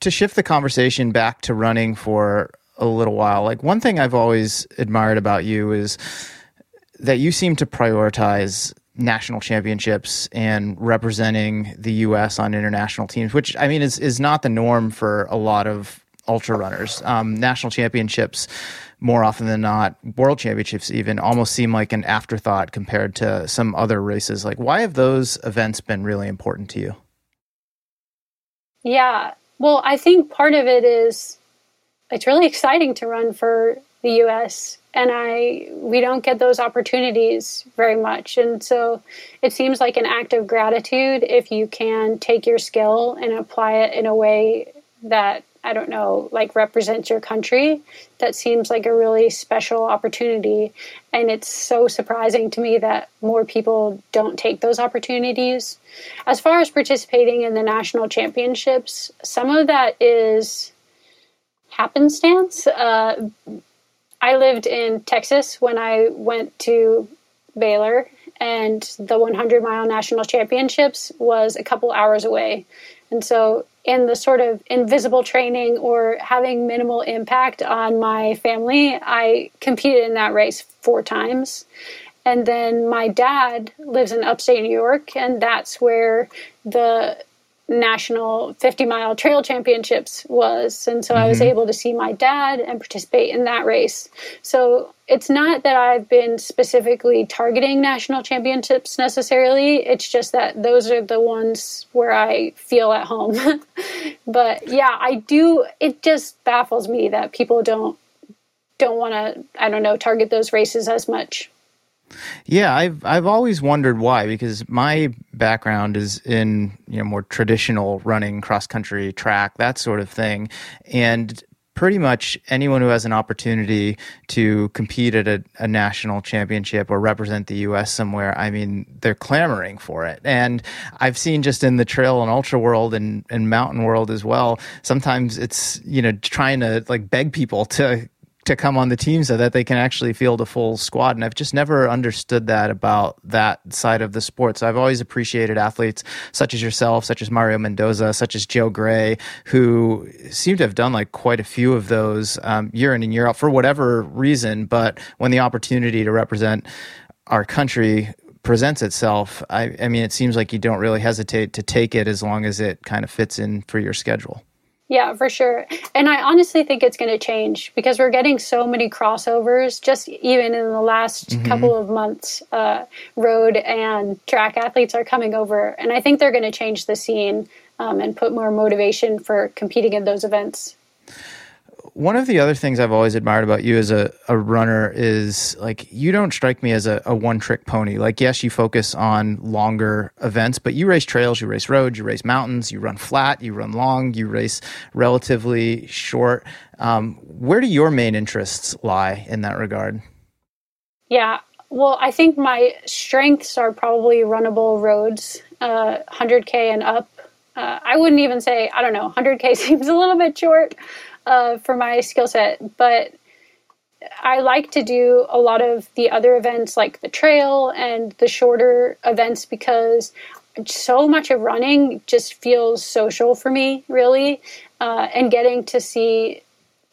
B: to shift the conversation back to running for a little while, like one thing I've always admired about you is that you seem to prioritize national championships and representing the U.S. on international teams, which I mean is is not the norm for a lot of ultra runners. Um, national championships, more often than not, world championships even almost seem like an afterthought compared to some other races. Like, why have those events been really important to you?
A: Yeah, well, I think part of it is it's really exciting to run for the US and I we don't get those opportunities very much. And so it seems like an act of gratitude if you can take your skill and apply it in a way that I don't know, like represent your country. That seems like a really special opportunity. And it's so surprising to me that more people don't take those opportunities. As far as participating in the national championships, some of that is happenstance. Uh, I lived in Texas when I went to Baylor, and the 100 mile national championships was a couple hours away. And so, in the sort of invisible training or having minimal impact on my family, I competed in that race four times. And then my dad lives in upstate New York, and that's where the national 50 mile trail championships was and so mm-hmm. i was mm-hmm. able to see my dad and participate in that race so it's not that i've been specifically targeting national championships necessarily it's just that those are the ones where i feel at home but yeah i do it just baffles me that people don't don't want to i don't know target those races as much
B: yeah, I've I've always wondered why because my background is in you know more traditional running, cross country, track, that sort of thing, and pretty much anyone who has an opportunity to compete at a, a, national championship or represent the U.S. somewhere, I mean, they're clamoring for it. And I've seen just in the trail and ultra world and, and mountain world as well, sometimes it's, you know, trying to like beg people to to come on the team so that they can actually field a full squad. And I've just never understood that about that side of the sport. So I've always appreciated athletes such as yourself, such as Mario Mendoza, such as Joe Gray, who seem to have done like quite a few of those um, year in and year out for whatever reason. But when the opportunity to represent our country presents itself, I, I mean, it seems like you don't really hesitate to take it as long as it kind of fits in for your schedule.
A: Yeah, for sure. And I honestly think it's going to change because we're getting so many crossovers just even in the last mm-hmm. couple of months. Uh, road and track athletes are coming over. And I think they're going to change the scene um, and put more motivation for competing in those events
B: one of the other things I've always admired about you as a, a runner is like you don't strike me as a, a one trick pony. Like, yes, you focus on longer events, but you race trails, you race roads, you race mountains, you run flat, you run long, you race relatively short. Um, where do your main interests lie in that regard?
A: Yeah, well, I think my strengths are probably runnable roads, uh, 100K and up. Uh, I wouldn't even say, I don't know, 100K seems a little bit short uh, for my skill set, but I like to do a lot of the other events like the trail and the shorter events because so much of running just feels social for me, really, uh, and getting to see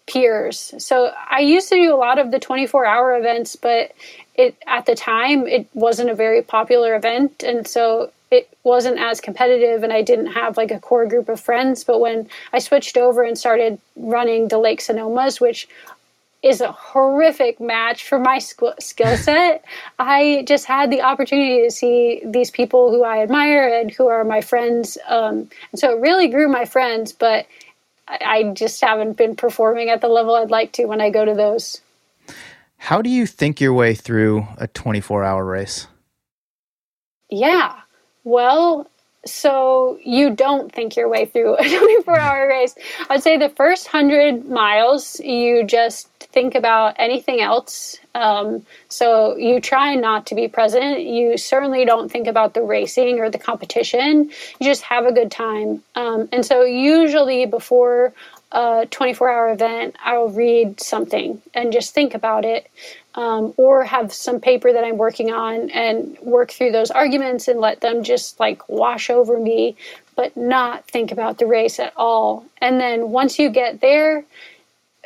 A: peers. So I used to do a lot of the 24 hour events, but it at the time it wasn't a very popular event, and so it wasn't as competitive and I didn't have like a core group of friends. But when I switched over and started running the Lake Sonomas, which is a horrific match for my skill set. I just had the opportunity to see these people who I admire and who are my friends. Um, and so it really grew my friends, but I just haven't been performing at the level I'd like to when I go to those.
B: How do you think your way through a 24 hour race?
A: Yeah. Well, so you don't think your way through a 24 hour race. I'd say the first 100 miles, you just think about anything else. Um, so you try not to be present. You certainly don't think about the racing or the competition. You just have a good time. Um, and so usually before a 24 hour event, I'll read something and just think about it um, or have some paper that I'm working on and work through those arguments and let them just like wash over me, but not think about the race at all. And then once you get there,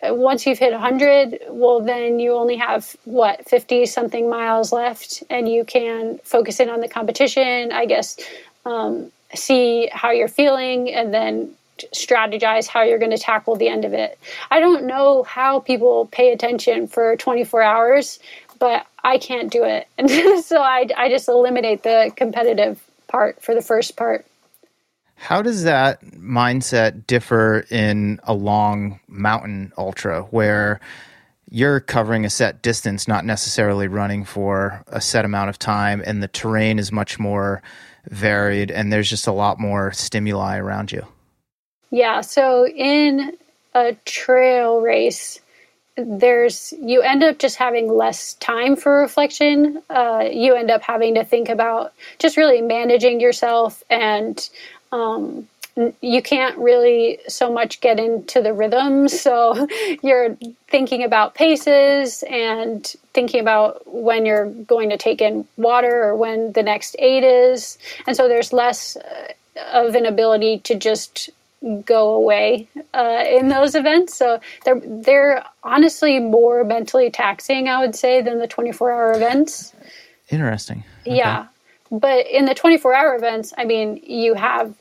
A: uh, once you've hit 100, well, then you only have what 50 something miles left, and you can focus in on the competition, I guess, um, see how you're feeling, and then strategize how you're going to tackle the end of it. I don't know how people pay attention for 24 hours, but I can't do it. And so I, I just eliminate the competitive part for the first part.
B: How does that mindset differ in a long mountain ultra where you're covering a set distance, not necessarily running for a set amount of time, and the terrain is much more varied and there's just a lot more stimuli around you?
A: Yeah, so in a trail race, there's you end up just having less time for reflection. Uh, you end up having to think about just really managing yourself, and um, you can't really so much get into the rhythm. So you're thinking about paces and thinking about when you're going to take in water or when the next aid is, and so there's less uh, of an ability to just go away uh, in those events. So they're they're honestly more mentally taxing, I would say, than the 24 hour events.
B: Interesting.
A: Okay. Yeah, but in the 24 hour events, I mean, you have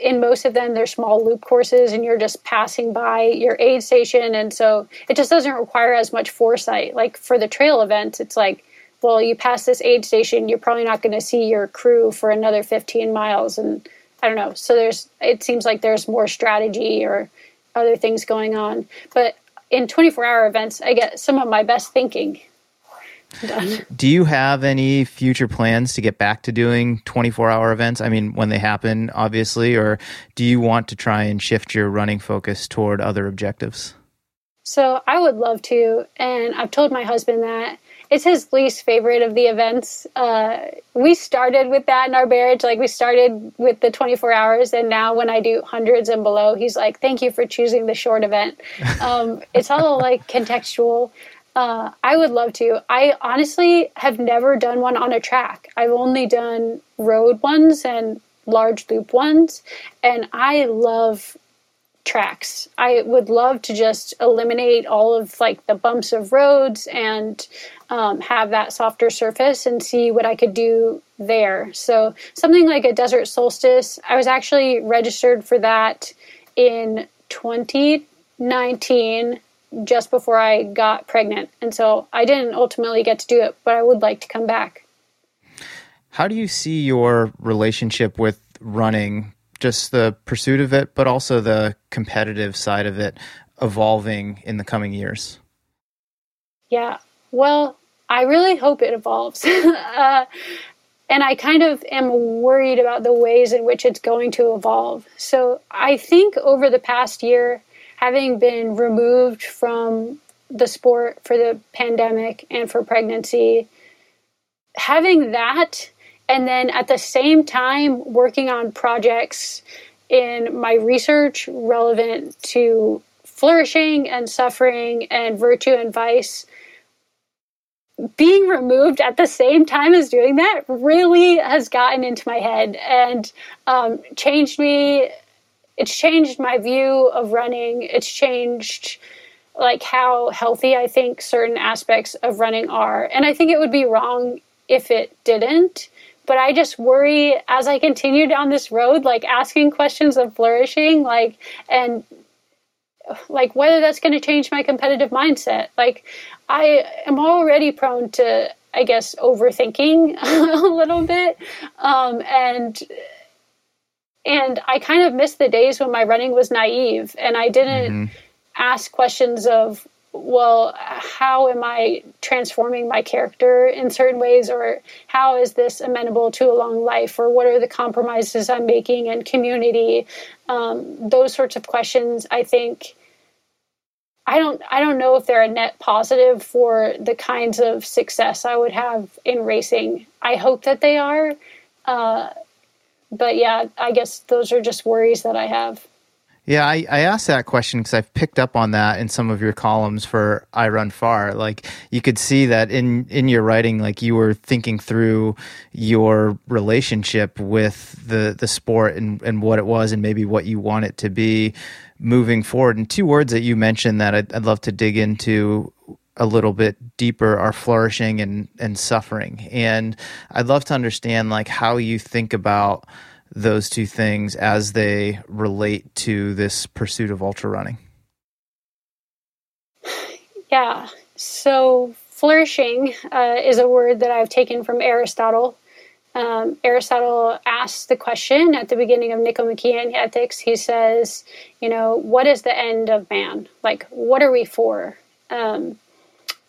A: in most of them they're small loop courses and you're just passing by your aid station and so it just doesn't require as much foresight like for the trail events it's like well you pass this aid station you're probably not going to see your crew for another 15 miles and I don't know. So there's it seems like there's more strategy or other things going on. But in 24 hour events, I get some of my best thinking done.
B: Do you have any future plans to get back to doing 24 hour events? I mean, when they happen, obviously, or do you want to try and shift your running focus toward other objectives?
A: So I would love to. And I've told my husband that it's his least favorite of the events. Uh, we started with that in our marriage. Like we started with the 24 hours, and now when I do hundreds and below, he's like, "Thank you for choosing the short event." Um, it's all like contextual. Uh, I would love to. I honestly have never done one on a track. I've only done road ones and large loop ones, and I love tracks. I would love to just eliminate all of like the bumps of roads and um, have that softer surface and see what I could do there. So something like a desert solstice. I was actually registered for that in 2019 just before I got pregnant. And so I didn't ultimately get to do it, but I would like to come back.
B: How do you see your relationship with running just the pursuit of it, but also the competitive side of it evolving in the coming years?
A: Yeah, well, I really hope it evolves. uh, and I kind of am worried about the ways in which it's going to evolve. So I think over the past year, having been removed from the sport for the pandemic and for pregnancy, having that and then at the same time working on projects in my research relevant to flourishing and suffering and virtue and vice being removed at the same time as doing that really has gotten into my head and um, changed me. It's changed my view of running. It's changed like how healthy i think certain aspects of running are. And i think it would be wrong if it didn't but I just worry as I continue down this road, like asking questions of flourishing, like, and like whether that's going to change my competitive mindset. Like, I am already prone to, I guess, overthinking a little bit. Um, and, and I kind of miss the days when my running was naive and I didn't mm-hmm. ask questions of well, how am I transforming my character in certain ways, or how is this amenable to a long life, or what are the compromises I'm making in community? Um, those sorts of questions, I think. I don't. I don't know if they're a net positive for the kinds of success I would have in racing. I hope that they are, uh, but yeah, I guess those are just worries that I have.
B: Yeah, I, I asked that question because I've picked up on that in some of your columns for iRunFar. Like you could see that in in your writing, like you were thinking through your relationship with the the sport and and what it was, and maybe what you want it to be moving forward. And two words that you mentioned that I'd, I'd love to dig into a little bit deeper are flourishing and and suffering. And I'd love to understand like how you think about those two things as they relate to this pursuit of ultra running?
A: Yeah. So, flourishing uh, is a word that I've taken from Aristotle. Um, Aristotle asks the question at the beginning of Nicomachean Ethics. He says, you know, what is the end of man? Like, what are we for? Um,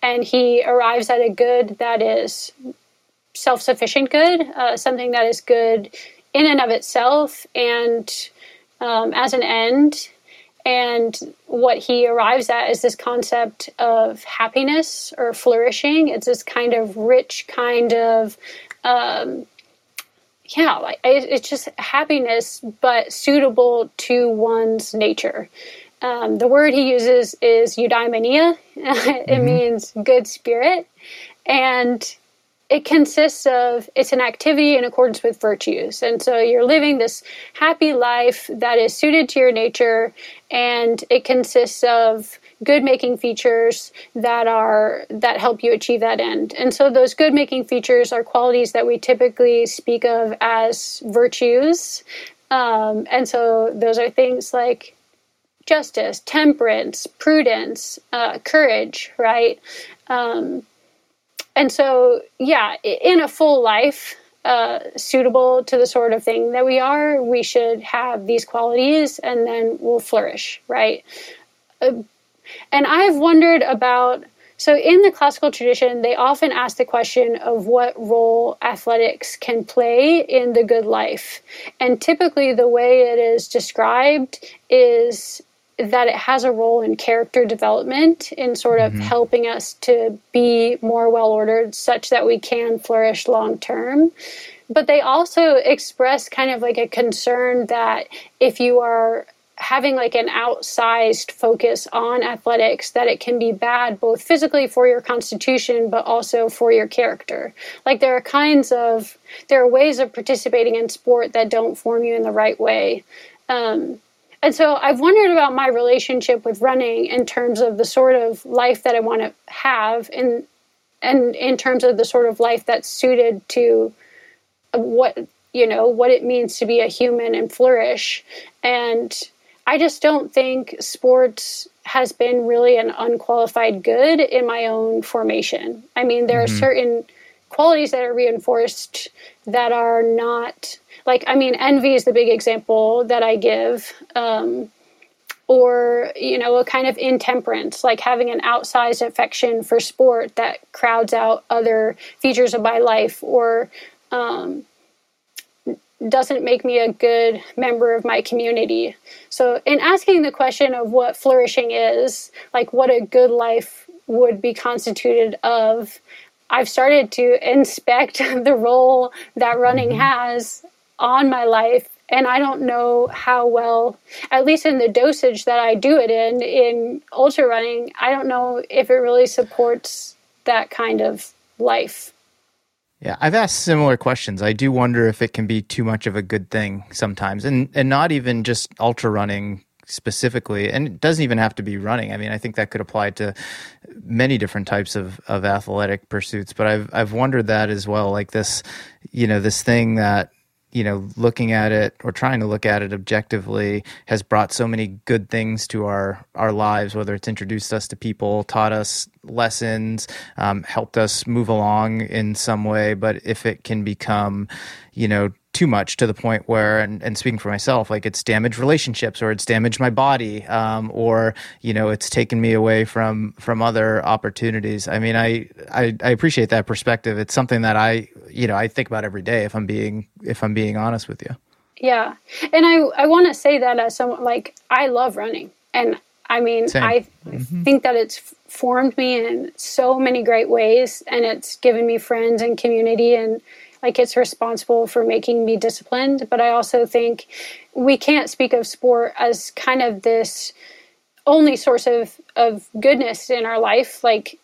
A: and he arrives at a good that is self sufficient good, uh, something that is good in and of itself and um, as an end. And what he arrives at is this concept of happiness or flourishing. It's this kind of rich kind of, um, yeah, like it's just happiness, but suitable to one's nature. Um, the word he uses is eudaimonia. it mm-hmm. means good spirit. And it consists of it's an activity in accordance with virtues. And so you're living this happy life that is suited to your nature and it consists of good making features that are that help you achieve that end. And so those good making features are qualities that we typically speak of as virtues. Um, and so those are things like justice temperance prudence uh, courage right? Um, and so, yeah, in a full life, uh, suitable to the sort of thing that we are, we should have these qualities and then we'll flourish, right? Uh, and I've wondered about so in the classical tradition, they often ask the question of what role athletics can play in the good life. And typically, the way it is described is that it has a role in character development in sort of mm-hmm. helping us to be more well ordered such that we can flourish long term but they also express kind of like a concern that if you are having like an outsized focus on athletics that it can be bad both physically for your constitution but also for your character. Like there are kinds of there are ways of participating in sport that don't form you in the right way. Um, and so I've wondered about my relationship with running in terms of the sort of life that I want to have and and in terms of the sort of life that's suited to what you know what it means to be a human and flourish and I just don't think sports has been really an unqualified good in my own formation. I mean, there mm-hmm. are certain qualities that are reinforced that are not like i mean envy is the big example that i give um, or you know a kind of intemperance like having an outsized affection for sport that crowds out other features of my life or um, doesn't make me a good member of my community. So in asking the question of what flourishing is like what a good life would be constituted of I've started to inspect the role that running mm-hmm. has on my life and I don't know how well, at least in the dosage that I do it in, in ultra running, I don't know if it really supports that kind of life.
B: Yeah, I've asked similar questions. I do wonder if it can be too much of a good thing sometimes, and and not even just ultra running specifically, and it doesn't even have to be running. I mean, I think that could apply to many different types of, of athletic pursuits. But I've I've wondered that as well, like this, you know, this thing that you know, looking at it or trying to look at it objectively has brought so many good things to our our lives. Whether it's introduced us to people, taught us lessons, um, helped us move along in some way. But if it can become, you know, too much to the point where and, and speaking for myself like it's damaged relationships or it's damaged my body um, or you know it's taken me away from from other opportunities. I mean I, I i appreciate that perspective. It's something that i you know i think about every day if i'm being if i'm being honest with you.
A: Yeah. And i i want to say that as someone like i love running. And i mean Same. i mm-hmm. think that it's formed me in so many great ways and it's given me friends and community and like it's responsible for making me disciplined but i also think we can't speak of sport as kind of this only source of of goodness in our life. Like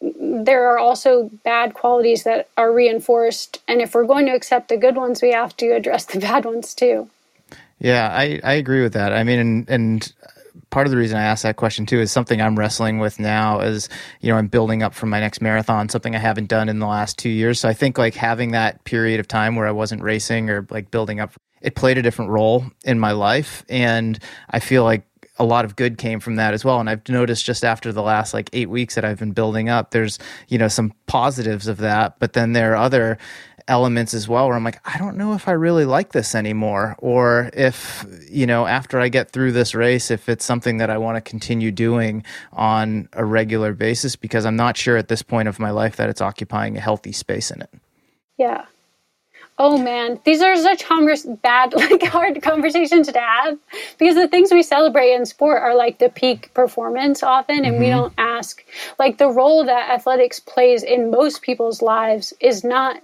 A: there are also bad qualities that are reinforced and if we're going to accept the good ones we have to address the bad ones too.
B: Yeah i i agree with that. I mean and, and part of the reason I asked that question too is something I'm wrestling with now as you know I'm building up for my next marathon, something I haven't done in the last two years. So I think like having that period of time where I wasn't racing or like building up, it played a different role in my life, and I feel like a lot of good came from that as well. And I've noticed just after the last like eight weeks that I've been building up, there's, you know, some positives of that. But then there are other elements as well where I'm like, I don't know if I really like this anymore. Or if, you know, after I get through this race, if it's something that I want to continue doing on a regular basis, because I'm not sure at this point of my life that it's occupying a healthy space in it.
A: Yeah. Oh man, these are such converse, bad, like hard conversations to have because the things we celebrate in sport are like the peak performance often, and mm-hmm. we don't ask like the role that athletics plays in most people's lives is not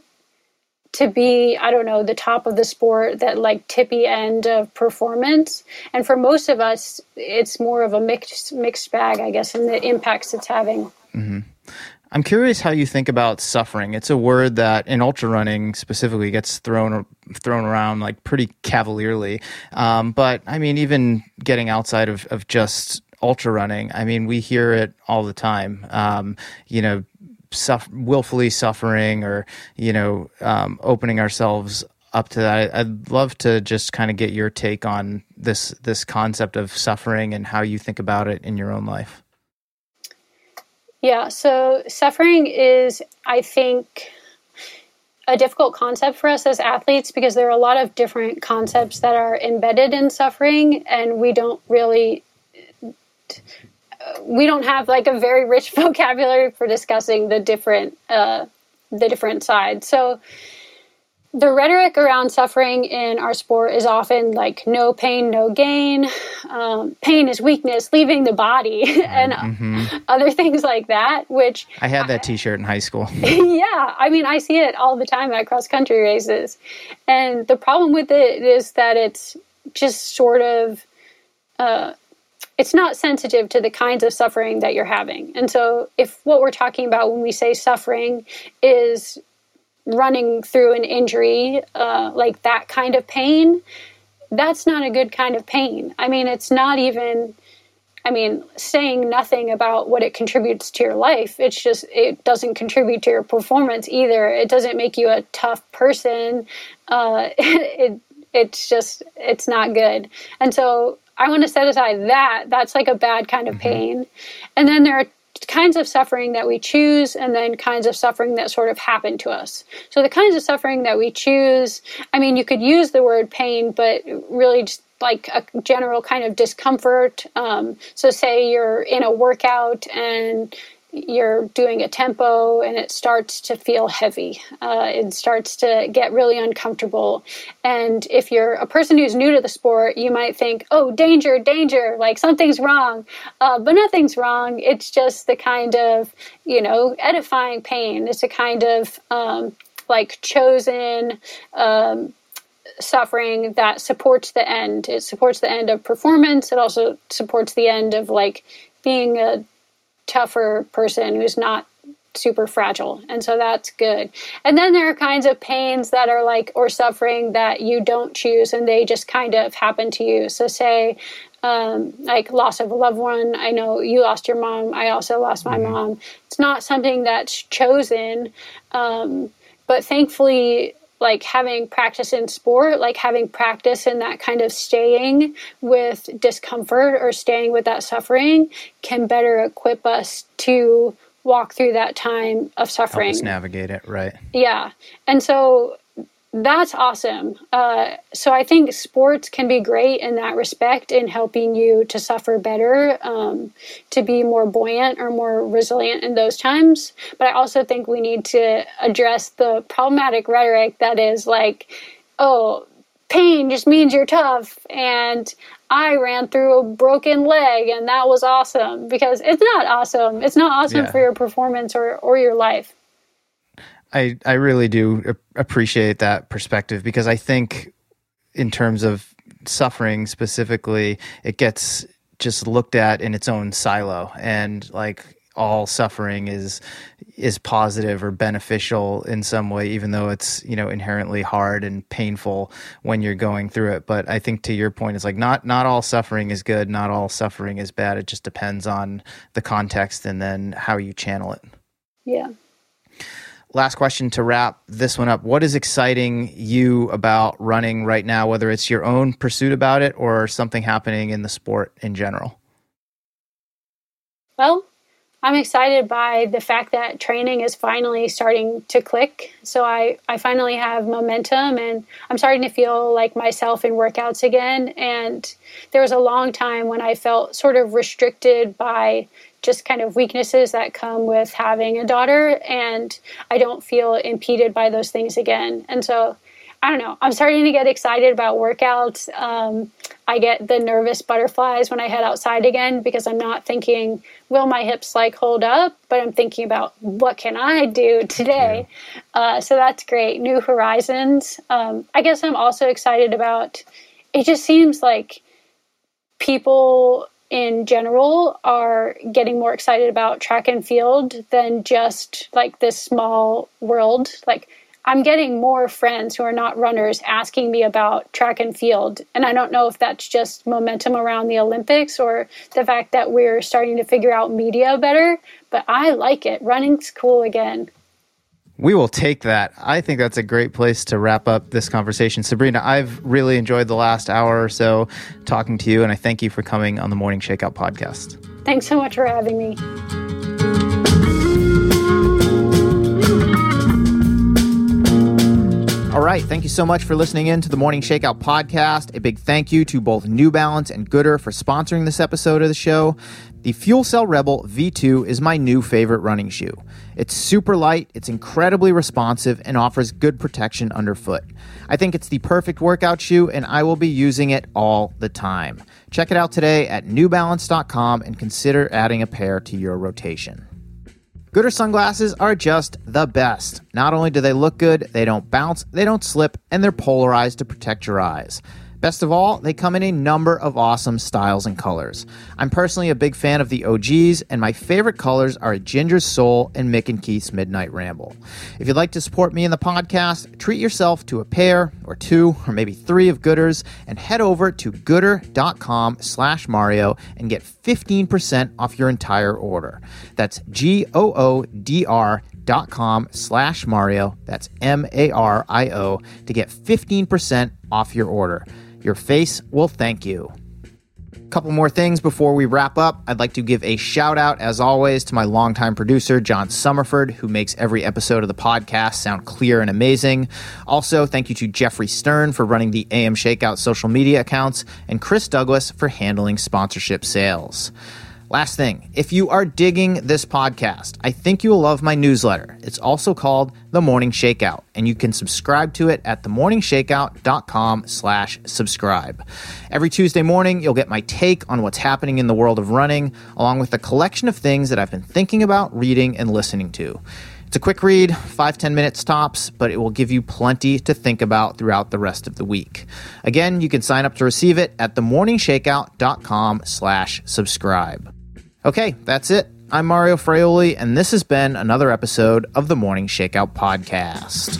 A: to be i don't know the top of the sport that like tippy end of performance. And for most of us it's more of a mixed mixed bag i guess and the impacts it's having.
B: Mm-hmm. i'm curious how you think about suffering. It's a word that in ultra running specifically gets thrown thrown around like pretty cavalierly. Um, but i mean even getting outside of, of just ultra running i mean we hear it all the time. Um, you know suff- willfully suffering or you know um, opening ourselves up to that. I'd love to just kind of get your take on this this concept of suffering and how you think about it in your own life.
A: Yeah, so suffering is, I think, a difficult concept for us as athletes because there are a lot of different concepts that are embedded in suffering, and we don't really we don't have like a very rich vocabulary for discussing the different uh, the different sides. So the rhetoric around suffering in our sport is often like no pain, no gain. Um, pain is weakness, leaving the body, and mm-hmm. other things like that. Which
B: I had that T-shirt in high school.
A: yeah, I mean, I see it all the time at cross country races, and the problem with it is that it's just sort of uh, it's not sensitive to the kinds of suffering that you're having. And so, if what we're talking about when we say suffering is running through an injury, uh, like that kind of pain, that's not a good kind of pain. I mean, it's not even. I mean, saying nothing about what it contributes to your life, it's just, it doesn't contribute to your performance either. It doesn't make you a tough person. Uh, it, it's just, it's not good. And so I want to set aside that. That's like a bad kind of mm-hmm. pain. And then there are kinds of suffering that we choose and then kinds of suffering that sort of happen to us. So the kinds of suffering that we choose, I mean, you could use the word pain, but really just like a general kind of discomfort. Um, so, say you're in a workout and you're doing a tempo and it starts to feel heavy. Uh, it starts to get really uncomfortable. And if you're a person who's new to the sport, you might think, oh, danger, danger, like something's wrong. Uh, but nothing's wrong. It's just the kind of, you know, edifying pain. It's a kind of um, like chosen. Um, suffering that supports the end it supports the end of performance it also supports the end of like being a tougher person who's not super fragile. And so that's good. And then there are kinds of pains that are like, or suffering that you don't choose and they just kind of happen to you. So, say, um, like loss of a loved one. I know you lost your mom. I also lost my mm-hmm. mom. It's not something that's chosen. Um, but thankfully, like having practice in sport, like having practice in that kind of staying with discomfort or staying with that suffering can better equip us to walk through that time of suffering.
B: Navigate it, right?
A: Yeah. And so that's awesome. Uh, so I think sports can be great in that respect in helping you to suffer better, um, to be more buoyant or more resilient in those times. But I also think we need to address the problematic rhetoric that is like, oh, pain just means you're tough. And I ran through a broken leg and that was awesome because it's not awesome. It's not awesome yeah. for your performance or, or your life.
B: I I really do appreciate that perspective because I think in terms of suffering specifically, it gets just looked at in its own silo and like all suffering is is positive or beneficial in some way even though it's you know inherently hard and painful when you're going through it. But i think to your point it's like not not all suffering is good not all suffering is bad. It just depends on the context and then how you channel it.
A: Yeah
B: last question to wrap this one up. What is exciting you about running right now, whether it's your own pursuit about it or something happening in the sport in general?
A: Well, I'm excited by the fact that training is finally starting to click. So I, I finally have momentum and I'm starting to feel like myself in workouts again. And there was a long time when I felt sort of restricted by just kind of weaknesses that come with having a daughter and I don't feel impeded by those things again. And so I don't know. I'm starting to get excited about workouts. Um, I get the nervous butterflies when I head outside again because I'm not thinking, will my hips like hold up? But I'm thinking about what can I do today? Uh, so that's great. New horizons. Um, I guess I'm also excited about it, just seems like people in general are getting more excited about track and field than just like this small world. Like, I'm getting more friends who are not runners asking me about track and field. And I don't know if that's just momentum around the Olympics or the fact that we're starting to figure out media better, but I like it. Running's cool again.
B: We will take that. I think that's a great place to wrap up this conversation. Sabrina, I've really enjoyed the last hour or so talking to you, and I thank you for coming on the Morning Shakeout podcast.
A: Thanks so much for having me.
B: All right. Thank you so much for listening in to the Morning Shakeout podcast. A big thank you to both New Balance and Goodr for sponsoring this episode of the show. The FuelCell Rebel V2 is my new favorite running shoe. It's super light, it's incredibly responsive, and offers good protection underfoot. I think it's the perfect workout shoe, and I will be using it all the time. Check it out today at newbalance.com and consider adding a pair to your rotation. Goodr sunglasses are just the best. Not only do they look good, they don't bounce, they don't slip, and they're polarized to protect your eyes. Best of all, they come in a number of awesome styles and colors. I'm personally a big fan of the OGs, and my favorite colors are Ginger Soul and Mick and Keith's Midnight Ramble. If you'd like to support me in the podcast, treat yourself to a pair or two or maybe three of Goodrs and head over to goodr.com slash Mario and get 15% off your entire order. That's G-O-O-D-R dot com slash Mario. That's M A R I O to get 15% off your order. Your face will thank you. A couple more things before we wrap up. I'd like to give a shout out, as always, to my longtime producer, John Summerford, who makes every episode of the podcast sound clear and amazing. Also, thank you to Jeffrey Stern for running the AM Shakeout social media accounts, and Chris Douglas for handling sponsorship sales. Last thing, if you are digging this podcast, I think you will love my newsletter. It's also called The Morning Shakeout, and you can subscribe to it at themorningshakeout.com slash subscribe. Every Tuesday morning, you'll get my take on what's happening in the world of running, along with a collection of things that I've been thinking about, reading, and listening to. It's a quick read, five ten minutes tops, but it will give you plenty to think about throughout the rest of the week. Again, you can sign up to receive it at themorningshakeout.com slash subscribe. Okay, that's it. I'm Mario Fraioli, and this has been another episode of the Morning Shakeout Podcast.